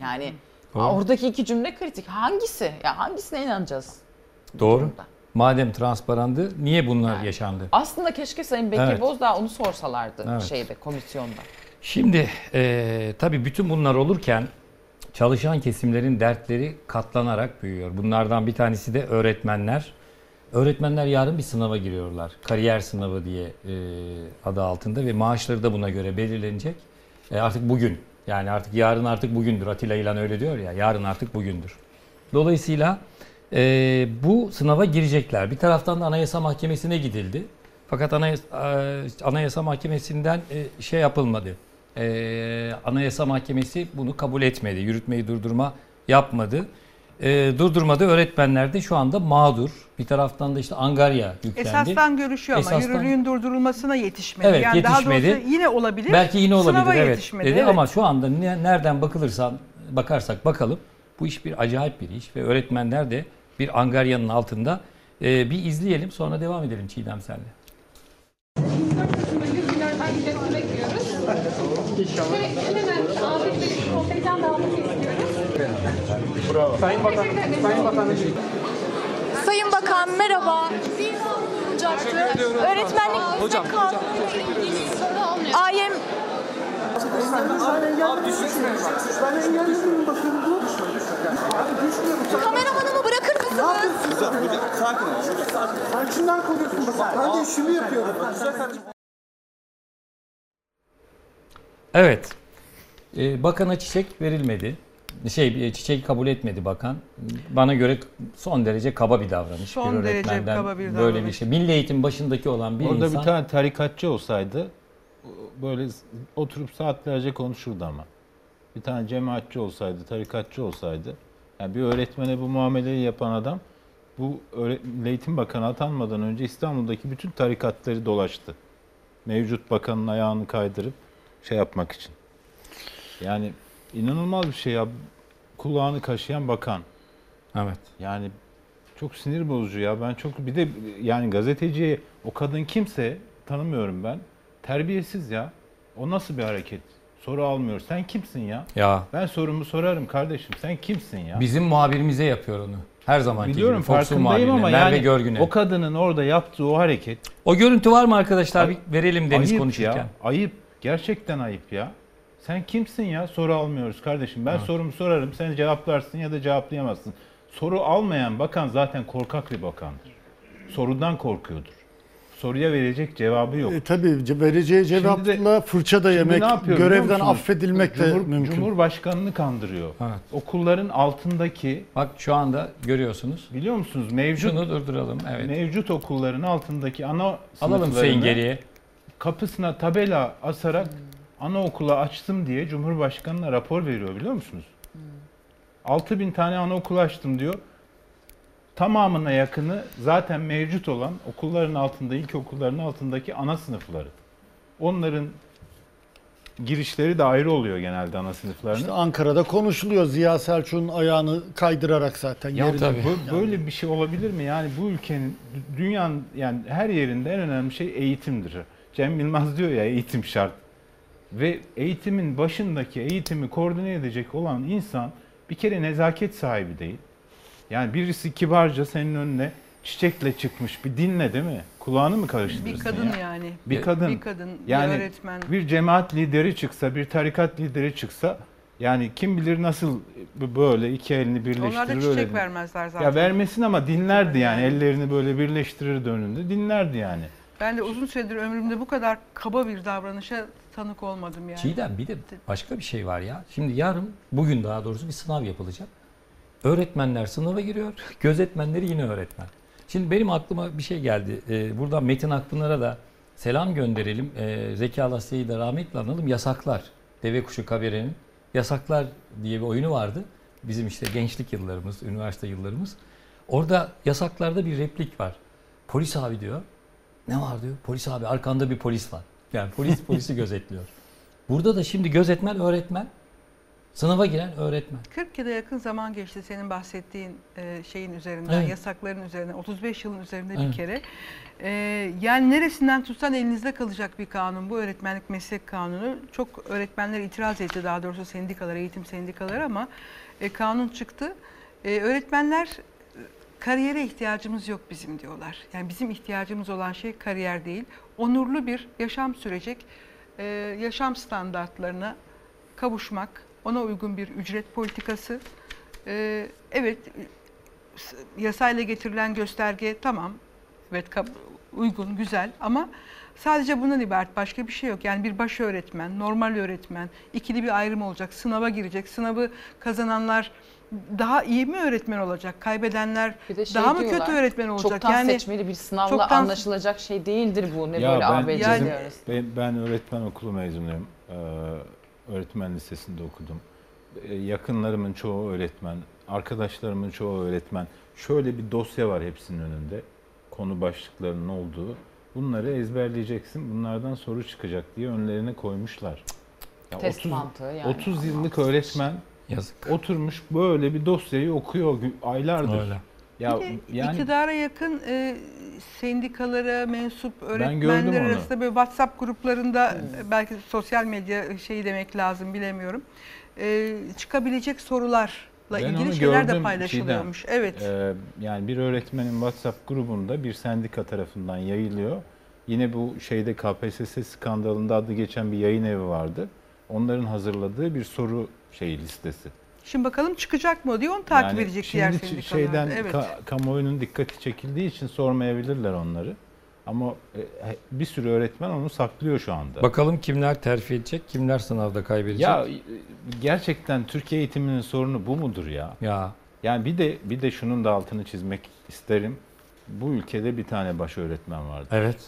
Yani Doğru. oradaki iki cümle kritik. Hangisi? Ya hangisine inanacağız? Doğru. Madem transparandı niye bunlar yaşandı? Aslında keşke Sayın Bekir Evet. Bozdağ onu sorsalardı Evet. şeyde komisyonda. Şimdi e, tabii bütün bunlar olurken çalışan kesimlerin dertleri katlanarak büyüyor. Bunlardan bir tanesi de öğretmenler. Öğretmenler yarın bir sınava giriyorlar. Kariyer sınavı diye e, adı altında ve maaşları da buna göre belirlenecek. E, artık bugün yani artık yarın artık bugündür. Atilla İlhan öyle diyor ya yarın artık bugündür. Dolayısıyla e, bu sınava girecekler. Bir taraftan da Anayasa Mahkemesi'ne gidildi. Fakat Anayasa, e, Anayasa Mahkemesi'nden e, şey yapılmadı. E, Anayasa Mahkemesi bunu kabul etmedi. Yürütmeyi durdurma yapmadı. E, durdurmadı. Öğretmenler de şu anda mağdur. Bir taraftan da işte Angarya yüklendi. Esastan görüşüyor ama Esastan- yürürlüğün durdurulmasına yetişmedi. Evet, yani daha yetişmedi. doğrusu yine olabilir. Belki yine olabilir Sınava evet. yetişmedi. Dedi evet. ama şu anda ne- nereden bakılırsan bakarsak bakalım bu iş bir acayip bir iş ve öğretmenler de bir angaryanın altında. Ee, bir izleyelim sonra devam edelim Çiğdem senle. Sayın Bakan, Sayın Bakanım. Sayın Bakan merhaba. olacaktı. Öğretmenlik Hocam, kanunu AYM Kameramanımı bırakır mısınız? Sakin ol. Sen kimden koruyorsun? Ben de işimi yapıyorum. Evet. Ee, bakana çiçek verilmedi. Şey e, çiçek kabul etmedi bakan. Bana göre son derece kaba bir davranış. Son bir derece öğretmenden kaba bir Böyle bir davranış. şey. Milli eğitim başındaki olan bir Orada insan. bir tane tarikatçı olsaydı böyle oturup saatlerce konuşurdu ama. Bir tane cemaatçi olsaydı, tarikatçı olsaydı, yani bir öğretmene bu muameleyi yapan adam bu Eğitim Bakanı atanmadan önce İstanbul'daki bütün tarikatları dolaştı. Mevcut bakanın ayağını kaydırıp şey yapmak için. Yani inanılmaz bir şey ya. Kulağını kaşıyan bakan. Evet. Yani çok sinir bozucu ya. Ben çok bir de yani gazeteci o kadın kimse tanımıyorum ben. Terbiyesiz ya. O nasıl bir hareket? Soru almıyor. Sen kimsin ya? Ya. Ben sorumu sorarım kardeşim. Sen kimsin ya? Bizim muhabirimize yapıyor onu. Her zamanki Biliyorum gibi. Fox'un farkındayım ama Merve yani Görgün'e. o kadının orada yaptığı o hareket. O görüntü var mı arkadaşlar? Bir verelim Deniz ayıp konuşurken. Ya, ayıp. Gerçekten ayıp ya. Sen kimsin ya? Soru almıyoruz kardeşim. Ben Evet. sorumu sorarım. Sen cevaplarsın ya da cevaplayamazsın. Soru almayan bakan zaten korkak bir bakandır. Sorudan korkuyordur. Soruya verecek cevabı yok. E, tabii ce- vereceği cevapla fırça da Şimdi yemek, ne yapıyor görevden affedilmek de Cumhur- mümkün. Cumhurbaşkanını kandırıyor. Evet. Okulların altındaki Bak şu anda görüyorsunuz. Biliyor musunuz? Mevcut Şunu durduralım. Evet. Mevcut okulların altındaki ana Alalım Hüseyin geriye. Kapısına tabela asarak anaokulu açtım diye Cumhurbaşkanı'na rapor veriyor biliyor musunuz? 6000 tane anaokulu açtım diyor. Tamamına yakını zaten mevcut olan okulların altında, ilkokulların altındaki ana sınıfları. Onların girişleri de ayrı oluyor genelde ana sınıflarının. İşte Ankara'da konuşuluyor Ziya Selçuk'un ayağını kaydırarak zaten. Ya yerine. tabii. Bu- Yani böyle bir şey olabilir mi? Yani bu ülkenin, dü- dünyanın yani her yerinde en önemli şey eğitimdir. Cem Yılmaz diyor ya eğitim şart. Ve eğitimin başındaki eğitimi koordine edecek olan insan bir kere nezaket sahibi değil. Yani birisi kibarca senin önüne çiçekle çıkmış bir dinle değil mi? Kulağını mı karıştırırsın Bir kadın ya? yani. Bir kadın. Bir kadın, bir yani öğretmen. bir cemaat lideri çıksa, bir tarikat lideri çıksa yani kim bilir nasıl böyle iki elini birleştirir Onlar da öyle çiçek değil. vermezler zaten. Ya vermesin ama dinlerdi yani. Ellerini böyle birleştirirdi önünde. Dinlerdi yani. Ben de uzun süredir ömrümde bu kadar kaba bir davranışa tanık olmadım yani. Çiğdem bir de başka bir şey var ya. Şimdi yarın, bugün daha doğrusu bir sınav yapılacak. Öğretmenler sınava giriyor, gözetmenleri yine öğretmen. Şimdi benim aklıma bir şey geldi. Ee, buradan Metin Akpınar'a da selam gönderelim. Ee, Zeki Alasya'yı da rahmetle analım. Yasaklar. Deve Kuşu Kabere'nin Yasaklar diye bir oyunu vardı. Bizim işte gençlik yıllarımız, üniversite yıllarımız. Orada yasaklarda bir replik var. Polis abi diyor. Ne var diyor? Polis abi arkanda bir polis var. Yani polis polisi gözetliyor. Burada da şimdi gözetmen öğretmen, sınava giren öğretmen. 40 yıla yakın zaman geçti senin bahsettiğin e, şeyin üzerinden, Evet. yasakların üzerinden, 35 yılın üzerinde Evet. bir kere. E, yani neresinden tutsan elinizde kalacak bir kanun bu öğretmenlik meslek kanunu. Çok öğretmenler itiraz etti daha doğrusu sendikalar, eğitim sendikaları ama e, kanun çıktı. E, öğretmenler kariyere ihtiyacımız yok bizim diyorlar. Yani bizim ihtiyacımız olan şey kariyer değil. Onurlu bir yaşam sürecek, e, yaşam standartlarına kavuşmak, ona uygun bir ücret politikası. Ee, evet, yasayla getirilen gösterge tamam, evet uygun, güzel ama sadece bundan ibaret başka bir şey yok. Yani bir baş öğretmen, normal öğretmen, ikili bir ayrım olacak, sınava girecek, sınavı kazananlar daha iyi mi öğretmen olacak, kaybedenler Bir de şey daha mı diyorlar, kötü öğretmen olacak? Çoktan seçmeli bir sınavla çoktan- anlaşılacak şey değildir bu. Ne Ya böyle ben, ABC ben, ben öğretmen okulu mezunuyum. Ee, öğretmen lisesinde okudum. Ee, yakınlarımın çoğu öğretmen, arkadaşlarımın çoğu öğretmen. Şöyle bir dosya var hepsinin önünde. Konu başlıklarının olduğu. Bunları ezberleyeceksin. Bunlardan soru çıkacak diye önlerine koymuşlar. Ya Test mantığı yani. 30 yıllık öğretmen Yazık. oturmuş böyle bir dosyayı okuyor aylardır. Öyle. Ya Bir de yani iktidara yakın e, sendikalara mensup öğretmenler arasında böyle WhatsApp gruplarında e, belki sosyal medya şeyi demek lazım bilemiyorum. E, çıkabilecek sorularla Ben ilgili şeyler de paylaşılıyormuş. Çiğdem. Evet. Ee, yani bir öğretmenin WhatsApp grubunda bir sendika tarafından yayılıyor. Yine bu şeyde KPSS skandalında adı geçen bir yayın evi vardı. Onların hazırladığı bir soru şey listesi. Şimdi bakalım çıkacak mı diye onu takip Yani edecek diğer şimdi sendikalar. şeyden evet. ka- kamuoyunun dikkati çekildiği için sormayabilirler onları. Ama e, bir sürü öğretmen onu saklıyor şu anda. Bakalım kimler terfi edecek, kimler sınavda kaybedecek. Ya e, gerçekten Türkiye eğitiminin sorunu bu mudur ya? Ya. Yani bir de bir de şunun da altını çizmek isterim. Bu ülkede bir tane baş öğretmen vardı. Evet.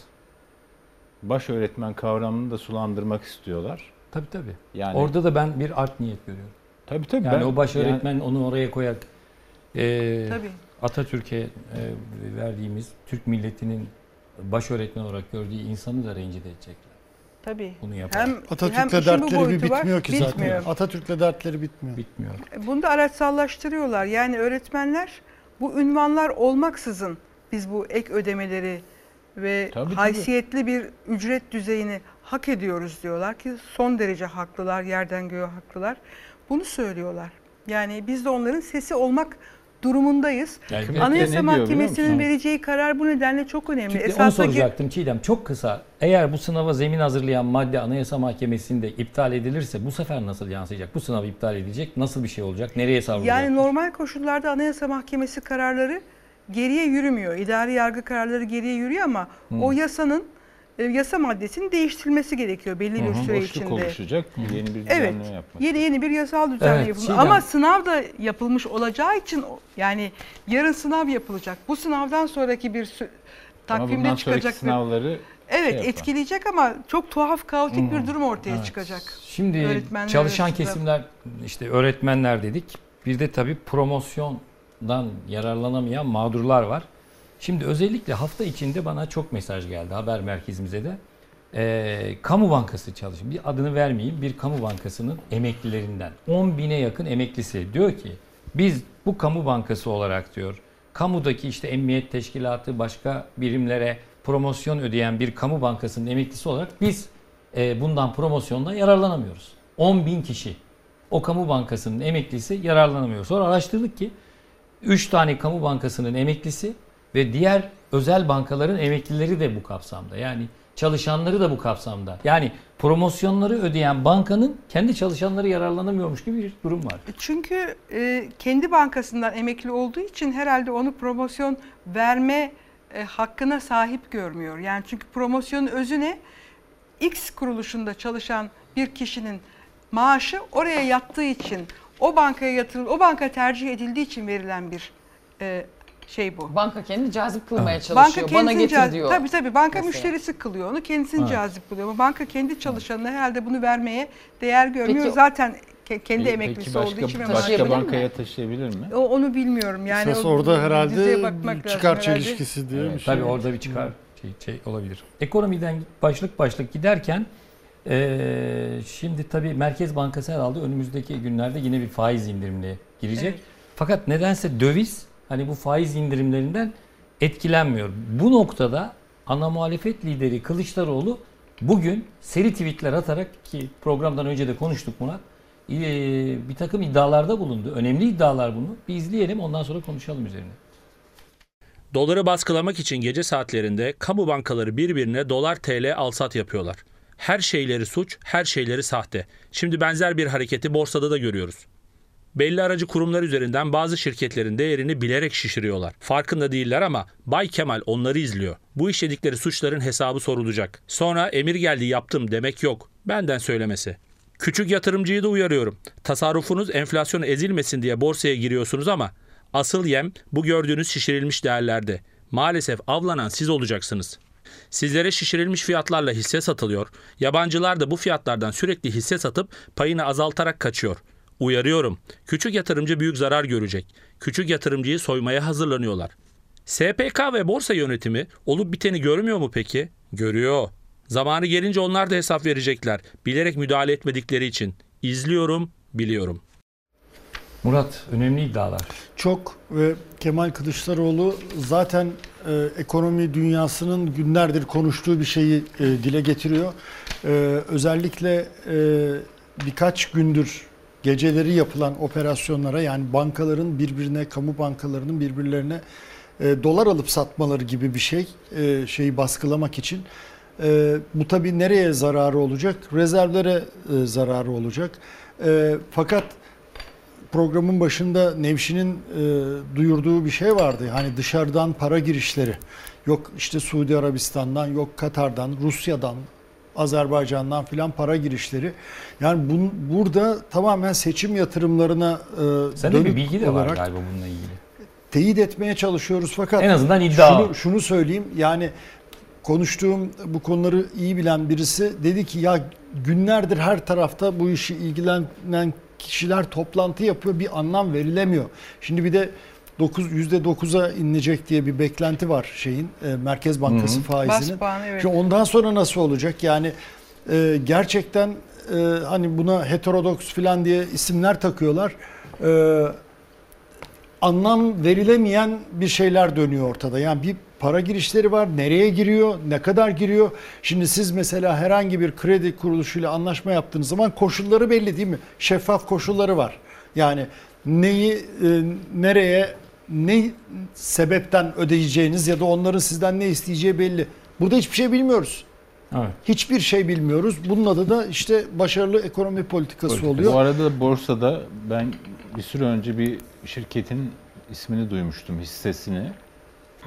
Baş öğretmen kavramını da sulandırmak istiyorlar. Tabii tabii. Yani Orada da ben bir art niyet görüyorum. Tabii tabii. Yani ben- o baş yani- öğretmen onu oraya koyar. Ee, Tabii. Atatürk'e e, verdiğimiz Türk milletinin baş öğretmen olarak gördüğü insanı da rencide edecekler. Tabii. Bunu yapar. Hem, Atatürk'le hem dertleri bir boyutu var, bitmiyor ki zaten. bitmiyor. Atatürk'le dertleri bitmiyor. Bitmiyor. Bunu da araçsallaştırıyorlar. Yani öğretmenler bu ünvanlar olmaksızın biz bu ek ödemeleri ve Tabii, tabii. haysiyetli bir ücret düzeyini hak ediyoruz diyorlar ki son derece haklılar, yerden göğe haklılar. Bunu söylüyorlar. Yani biz de onların sesi olmak durumundayız. Yani Anayasa Mahkemesi'nin vereceği karar bu nedenle çok önemli. Çünkü onu Esasında ge- soracaktım Çiğdem çok kısa. Eğer bu sınava zemin hazırlayan madde Anayasa Mahkemesi'nde iptal edilirse bu sefer nasıl yansıyacak? Bu sınav iptal edilecek. Nasıl bir şey olacak? Nereye savrulacak? Yani normal koşullarda Anayasa Mahkemesi kararları geriye yürümüyor. İdari yargı kararları geriye yürüyor ama Hmm. o yasanın e, yasa maddesinin değiştirilmesi gerekiyor belli bir süre Boşluk içinde. oluşacak. Yeni bir Evet. düzenleme yapmak. Yeni yeni bir yasal düzenleme Evet, yapılmış. Çiğdem. Ama sınav da yapılmış olacağı için o- yani yarın sınav yapılacak. Bu sınavdan sonraki bir takvimde çıkacak bir sınavları Evet şey etkileyecek ama çok tuhaf kaotik bir durum ortaya Evet. çıkacak. Şimdi Öğretmenler çalışan arasında. kesimler işte öğretmenler dedik. Bir de tabii promosyondan yararlanamayan mağdurlar var. Şimdi özellikle hafta içinde bana çok mesaj geldi haber merkezimize de. Ee, kamu bankası çalışıyor. Bir adını vermeyeyim. Bir kamu bankasının emeklilerinden. 10 bine yakın emeklisi diyor ki biz bu kamu bankası olarak diyor kamudaki işte emniyet teşkilatı başka birimlere promosyon ödeyen bir kamu bankasının emeklisi olarak biz e, bundan promosyonda yararlanamıyoruz. 10 bin kişi o kamu bankasının emeklisi yararlanamıyor. Sonra araştırdık ki 3 tane kamu bankasının emeklisi ve diğer özel bankaların emeklileri de bu kapsamda. Yani çalışanları da bu kapsamda. Yani promosyonları ödeyen bankanın kendi çalışanları yararlanamıyormuş gibi bir durum var. Çünkü e, kendi bankasından emekli olduğu için herhalde onu promosyon verme e, hakkına sahip görmüyor. Yani çünkü promosyonun özü ne? X kuruluşunda çalışan bir kişinin maaşı oraya yattığı için, o bankaya yatırıl, o banka tercih edildiği için verilen bir e, şey bu. Banka kendini cazip kılmaya Evet. çalışıyor. Bana kendisini getir caz- diyor. Tabii tabii banka Mesela. müşterisi kılıyor onu kendisini Evet. cazip buluyor. Ama banka kendi çalışanına herhalde bunu vermeye değer görmüyor. Peki- Zaten Ke- Kendi Peki emeklisi başka, olduğu için başka bankaya taşıyabilir mi? O, onu bilmiyorum. Yani Esas o orada herhalde bakmak lazım çıkar herhalde. çelişkisi diye bir şey. Tabii orada bir çıkar şey, şey olabilir. Ekonomiden başlık başlık giderken eee, şimdi tabii Merkez Bankası herhalde önümüzdeki günlerde yine bir faiz indirimine girecek. Evet. Fakat nedense döviz hani bu faiz indirimlerinden etkilenmiyor. Bu noktada ana muhalefet lideri Kılıçdaroğlu bugün seri tweetler atarak ki programdan önce de konuştuk Murat eee, bir takım iddialarda bulundu. Önemli iddialar bunu. Bir izleyelim ondan sonra konuşalım üzerine. Doları baskılamak için gece saatlerinde kamu bankaları birbirine dolar TL alsat yapıyorlar. Her şeyleri suç, her şeyleri sahte. Şimdi benzer bir hareketi borsada da görüyoruz. Belli aracı kurumlar üzerinden bazı şirketlerin değerini bilerek şişiriyorlar. Farkında değiller ama Bay Kemal onları izliyor. Bu işledikleri suçların hesabı sorulacak. Sonra emir geldi yaptım demek yok. Benden söylemesi. Küçük yatırımcıyı da uyarıyorum. Tasarrufunuz enflasyona ezilmesin diye borsaya giriyorsunuz ama asıl yem bu gördüğünüz şişirilmiş değerlerde. Maalesef avlanan siz olacaksınız. Sizlere şişirilmiş fiyatlarla hisse satılıyor. Yabancılar da bu fiyatlardan sürekli hisse satıp payını azaltarak kaçıyor. Uyarıyorum. Küçük yatırımcı büyük zarar görecek. Küçük yatırımcıyı soymaya hazırlanıyorlar. SPK ve borsa yönetimi olup biteni görmüyor mu peki? Görüyor. Zamanı gelince onlar da hesap verecekler. Bilerek müdahale etmedikleri için. İzliyorum, biliyorum. Murat önemli iddialar. Çok ve Kemal Kılıçdaroğlu zaten e, ekonomi dünyasının günlerdir konuştuğu bir şeyi e, dile getiriyor. E, özellikle e, birkaç gündür geceleri yapılan operasyonlara yani bankaların birbirine, kamu bankalarının birbirlerine e, dolar alıp satmaları gibi bir şey e, şeyi baskılamak için. E, bu tabii nereye zararı olacak? Rezervlere e, zararı olacak. E, fakat programın başında Nevşin'in e, duyurduğu bir şey vardı. Hani dışarıdan para girişleri. Yok işte Suudi Arabistan'dan, yok Katar'dan, Rusya'dan, Azerbaycan'dan filan para girişleri. Yani bun, burada tamamen seçim yatırımlarına e, Sende bir bilgi de var galiba bununla ilgili. teyit etmeye çalışıyoruz fakat En azından iddia. Şunu, şunu söyleyeyim yani konuştuğum bu konuları iyi bilen birisi dedi ki ya günlerdir her tarafta bu işi ilgilenen kişiler toplantı yapıyor bir anlam verilemiyor. Şimdi bir de 9 %9'a inecek diye bir beklenti var şeyin e, Merkez Bankası Hı hı. faizinin. Evet. Şimdi ondan sonra nasıl olacak? Yani e, gerçekten e, hani buna heterodoks falan diye isimler takıyorlar. E, anlam verilemeyen bir şeyler dönüyor ortada. Yani bir para girişleri var. Nereye giriyor? Ne kadar giriyor? Şimdi siz mesela herhangi bir kredi kuruluşuyla anlaşma yaptığınız zaman koşulları belli değil mi? Şeffaf koşulları var. Yani neyi e, nereye ne sebepten ödeyeceğiniz ya da onların sizden ne isteyeceği belli. Burada hiçbir şey bilmiyoruz. Evet. Hiçbir şey bilmiyoruz. Bunun adı da işte başarılı ekonomi politikası oluyor. Bu arada borsada ben bir süre önce bir şirketin ismini duymuştum, hissesini.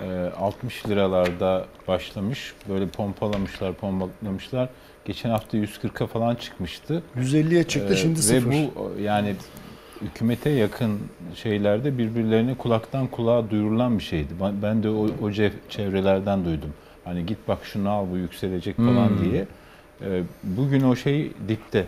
Ee, 60 liralarda başlamış, böyle pompalamışlar, pompalamışlar. Geçen hafta 140'a falan çıkmıştı. 150'ye çıktı, şimdi Ve sıfır. bu yani hükümete yakın şeylerde birbirlerine kulaktan kulağa duyurulan bir şeydi. Ben, de o, o çevrelerden duydum. Hani git bak şunu al bu yükselecek falan Hmm. diye. Ee, bugün o şey dipte.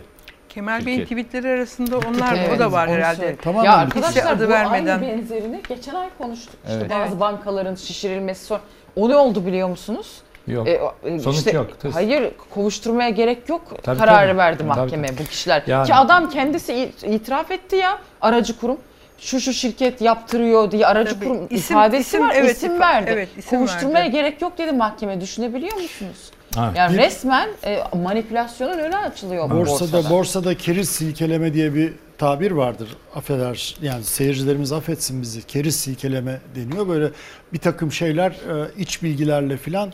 Kemal Bey'in tweetleri arasında onlar Evet, o da var herhalde. söyle- Tamamen ya arkadaşlar adı bu vermeden. aynı benzerini geçen ay konuştuk. İşte Evet. bazı bankaların şişirilmesi sonra. O ne oldu biliyor musunuz? Yok. E, e, Sonuç işte, yok, tıs. Hayır kovuşturmaya gerek yok Tabii, kararı tabii. verdi mahkeme tabii. bu kişiler. Yani- Ki adam kendisi it- itiraf etti ya aracı kurum. Şu şu şirket yaptırıyor diye aracı Tabii. kurum İsim- ifadesi isim, var evet, isim verdi. evet, isim Kovuşturmaya verdi. gerek yok dedi mahkeme düşünebiliyor musunuz? Evet. Yani Bir- resmen e, manipülasyonun önü açılıyor bu Borsada borsada. borsada keriz silkeleme diye bir tabir vardır. Affeder yani seyircilerimiz affetsin bizi. Keriz silkeleme deniyor. Böyle bir takım şeyler e, iç bilgilerle filan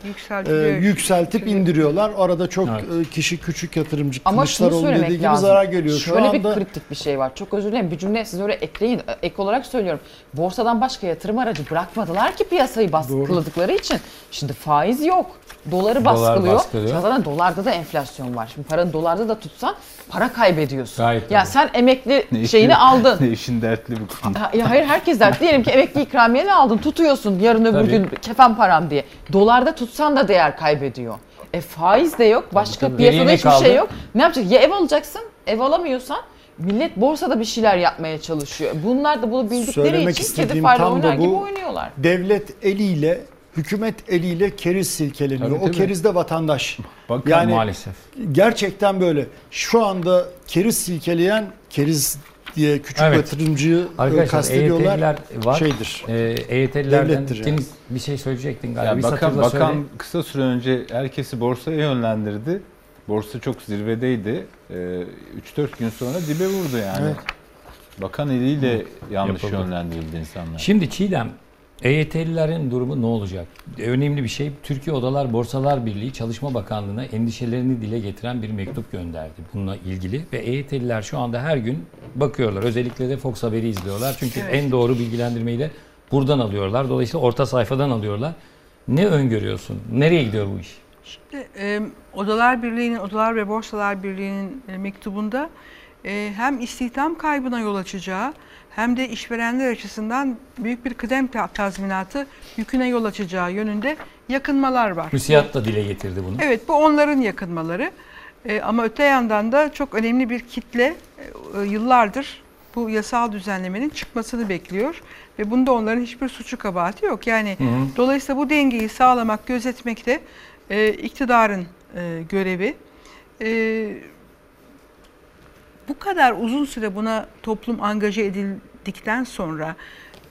e, yükseltip indiriyorlar. Arada çok Evet. e, kişi küçük yatırımcı Ama Kılıçdaroğlu dediği gibi lazım. zarar görüyor. Şu Şöyle anda bir kritik bir şey var. Çok özür dilerim. Bir cümle siz öyle ekleyin. Ek olarak söylüyorum. Borsadan başka yatırım aracı bırakmadılar ki piyasayı baskıladıkları için. Şimdi faiz yok. Doları baskılıyor. baskılıyor. Zaten dolarda da enflasyon var. Şimdi paranı dolarda da tutsan para kaybediyorsun. Gayet ya tabii. sen emekli Ne şeyini işin- aldın. Ne işin dertli bu konu. Ya hayır herkes der. Diyelim ki emekli ikramiyeni aldın tutuyorsun yarın öbür Tabii. gün kefen param diye. Dolarda tutsan da değer kaybediyor. E faiz de yok. Başka tabii. piyasada Geriye ne hiçbir kaldı? şey yok. Ne yapacaksın? Ya ev alacaksın. Ev alamıyorsan Millet borsada bir şeyler yapmaya çalışıyor. Bunlar da bunu bildikleri Söylemek için kedi fare oynar gibi bu. oynuyorlar. Devlet eliyle, hükümet eliyle keriz silkeleniyor. Tabii, o tabii. keriz de vatandaş. Bakın yani maalesef. gerçekten böyle. Şu anda keriz silkeleyen keriz diye küçük Evet. yatırımcıyı e, Arkadaşlar kastediyorlar. EYT'liler var. Şeydir. EYT'lilerden yani. Deniz bir şey söyleyecektin galiba. Ya bir bakan, bakan söyle. kısa süre önce herkesi borsaya yönlendirdi. Borsa çok zirvedeydi. Ee, 3-4 gün sonra dibe vurdu yani. Evet. Bakan eliyle yanlış Yapıldı. yönlendirildi insanlar. Şimdi Çiğdem, EYT'lilerin durumu ne olacak? Önemli bir şey. Türkiye Odalar Borsalar Birliği Çalışma Bakanlığı'na endişelerini dile getiren bir mektup gönderdi bununla ilgili. Ve EYT'liler şu anda her gün bakıyorlar. Özellikle de Fox Haber'i izliyorlar. Çünkü Evet. en doğru bilgilendirmeyi de buradan alıyorlar. Dolayısıyla orta sayfadan alıyorlar. Ne öngörüyorsun? Nereye gidiyor bu iş? Şimdi, e, Odalar Birliği'nin, Odalar ve Borsalar Birliği'nin e, mektubunda e, hem istihdam kaybına yol açacağı hem de işverenler açısından büyük bir kıdem ta- tazminatı yüküne yol açacağı yönünde yakınmalar var. Müsiyat da dile getirdi bunu. Evet bu onların yakınmaları. E, ama öte yandan da çok önemli bir kitle e, yıllardır bu yasal düzenlemenin çıkmasını bekliyor. Ve bunda onların hiçbir suçu kabahati yok. Yani Hı hı. dolayısıyla bu dengeyi sağlamak, gözetmek de e, iktidarın e, görevi. E, bu kadar uzun süre buna toplum angaje edildikten sonra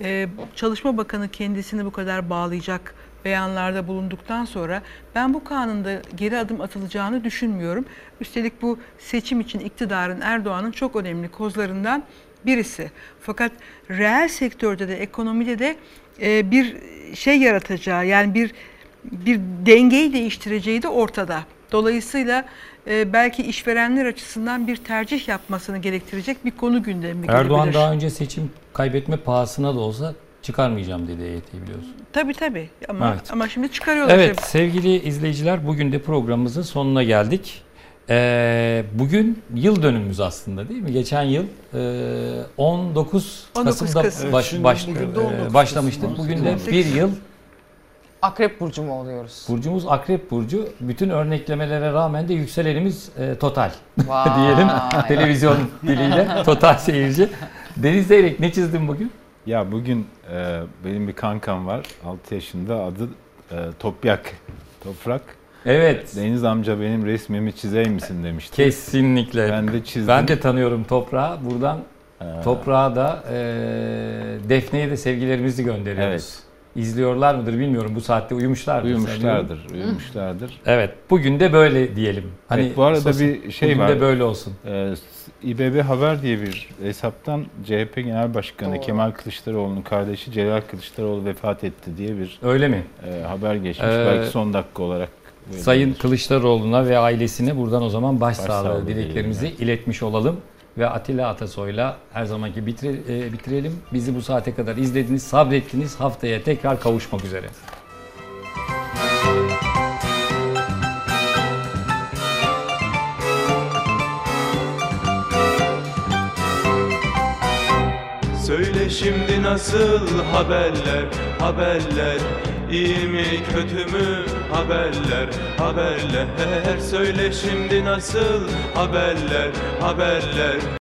e, Çalışma Bakanı kendisini bu kadar bağlayacak beyanlarda bulunduktan sonra ben bu kanunda geri adım atılacağını düşünmüyorum. Üstelik bu seçim için iktidarın Erdoğan'ın çok önemli kozlarından birisi. Fakat reel sektörde de ekonomide de e, bir şey yaratacağı yani bir bir dengeyi değiştireceği de ortada. Dolayısıyla e, belki işverenler açısından bir tercih yapmasını gerektirecek bir konu gündemine Erdoğan gelebilir. daha önce seçim kaybetme pahasına da olsa çıkarmayacağım dedi EYT'yi biliyorsun. Tabii tabii ama Evet. ama şimdi çıkarıyorlar. Evet tabii. sevgili izleyiciler bugün de programımızın sonuna geldik. Ee, bugün yıl dönümümüz aslında değil mi? Geçen yıl e, 19 19 Kasım'da Kasım. baş, baş- bugün de e, 19 başlamıştık. Kasım. Bugün de 18. bir yıl Akrep burcu mu oluyoruz? Burcumuz Akrep Burcu. Bütün örneklemelere rağmen de yükselenimiz e, total Vay. diyelim. Televizyon diliyle total seyirci. Deniz Zeyrek ne çizdin bugün? Ya bugün e, benim bir kankam var. 6 yaşında adı e, Topyak. Toprak. Evet. Deniz amca benim resmimi çizer misin demişti. Kesinlikle. Ben de çizdim. Ben de tanıyorum toprağı. Buradan Ee, toprağa da e, Defne'ye de sevgilerimizi gönderiyoruz. Evet. İzliyorlar mıdır bilmiyorum. Bu saatte uyumuşlardır. Uyumuşlardır, sanıyorum. uyumuşlardır. Evet. Bugün de böyle diyelim. Hani evet, bu arada sosyal- bir şey bugün var. de böyle olsun. Ee, İBB Haber diye bir hesaptan CHP Genel Başkanı Doğru. Kemal Kılıçdaroğlu'nun kardeşi Celal Kılıçdaroğlu vefat etti diye bir Öyle mi? e, haber geçmiş. Ee, Belki son dakika olarak. Sayın Kılıçdaroğlu'na ve ailesine buradan o zaman başsağlığı dileklerimizi dileyelim. iletmiş olalım. Ve Atilla Atasoy'la her zamanki bitire- e, bitirelim. Bizi bu saate kadar izlediniz, sabrettiniz. Haftaya tekrar kavuşmak üzere. Söyle şimdi nasıl haberler, haberler iyi mi kötü mü? Haberler, haberler. Söyle şimdi nasıl haberler, haberler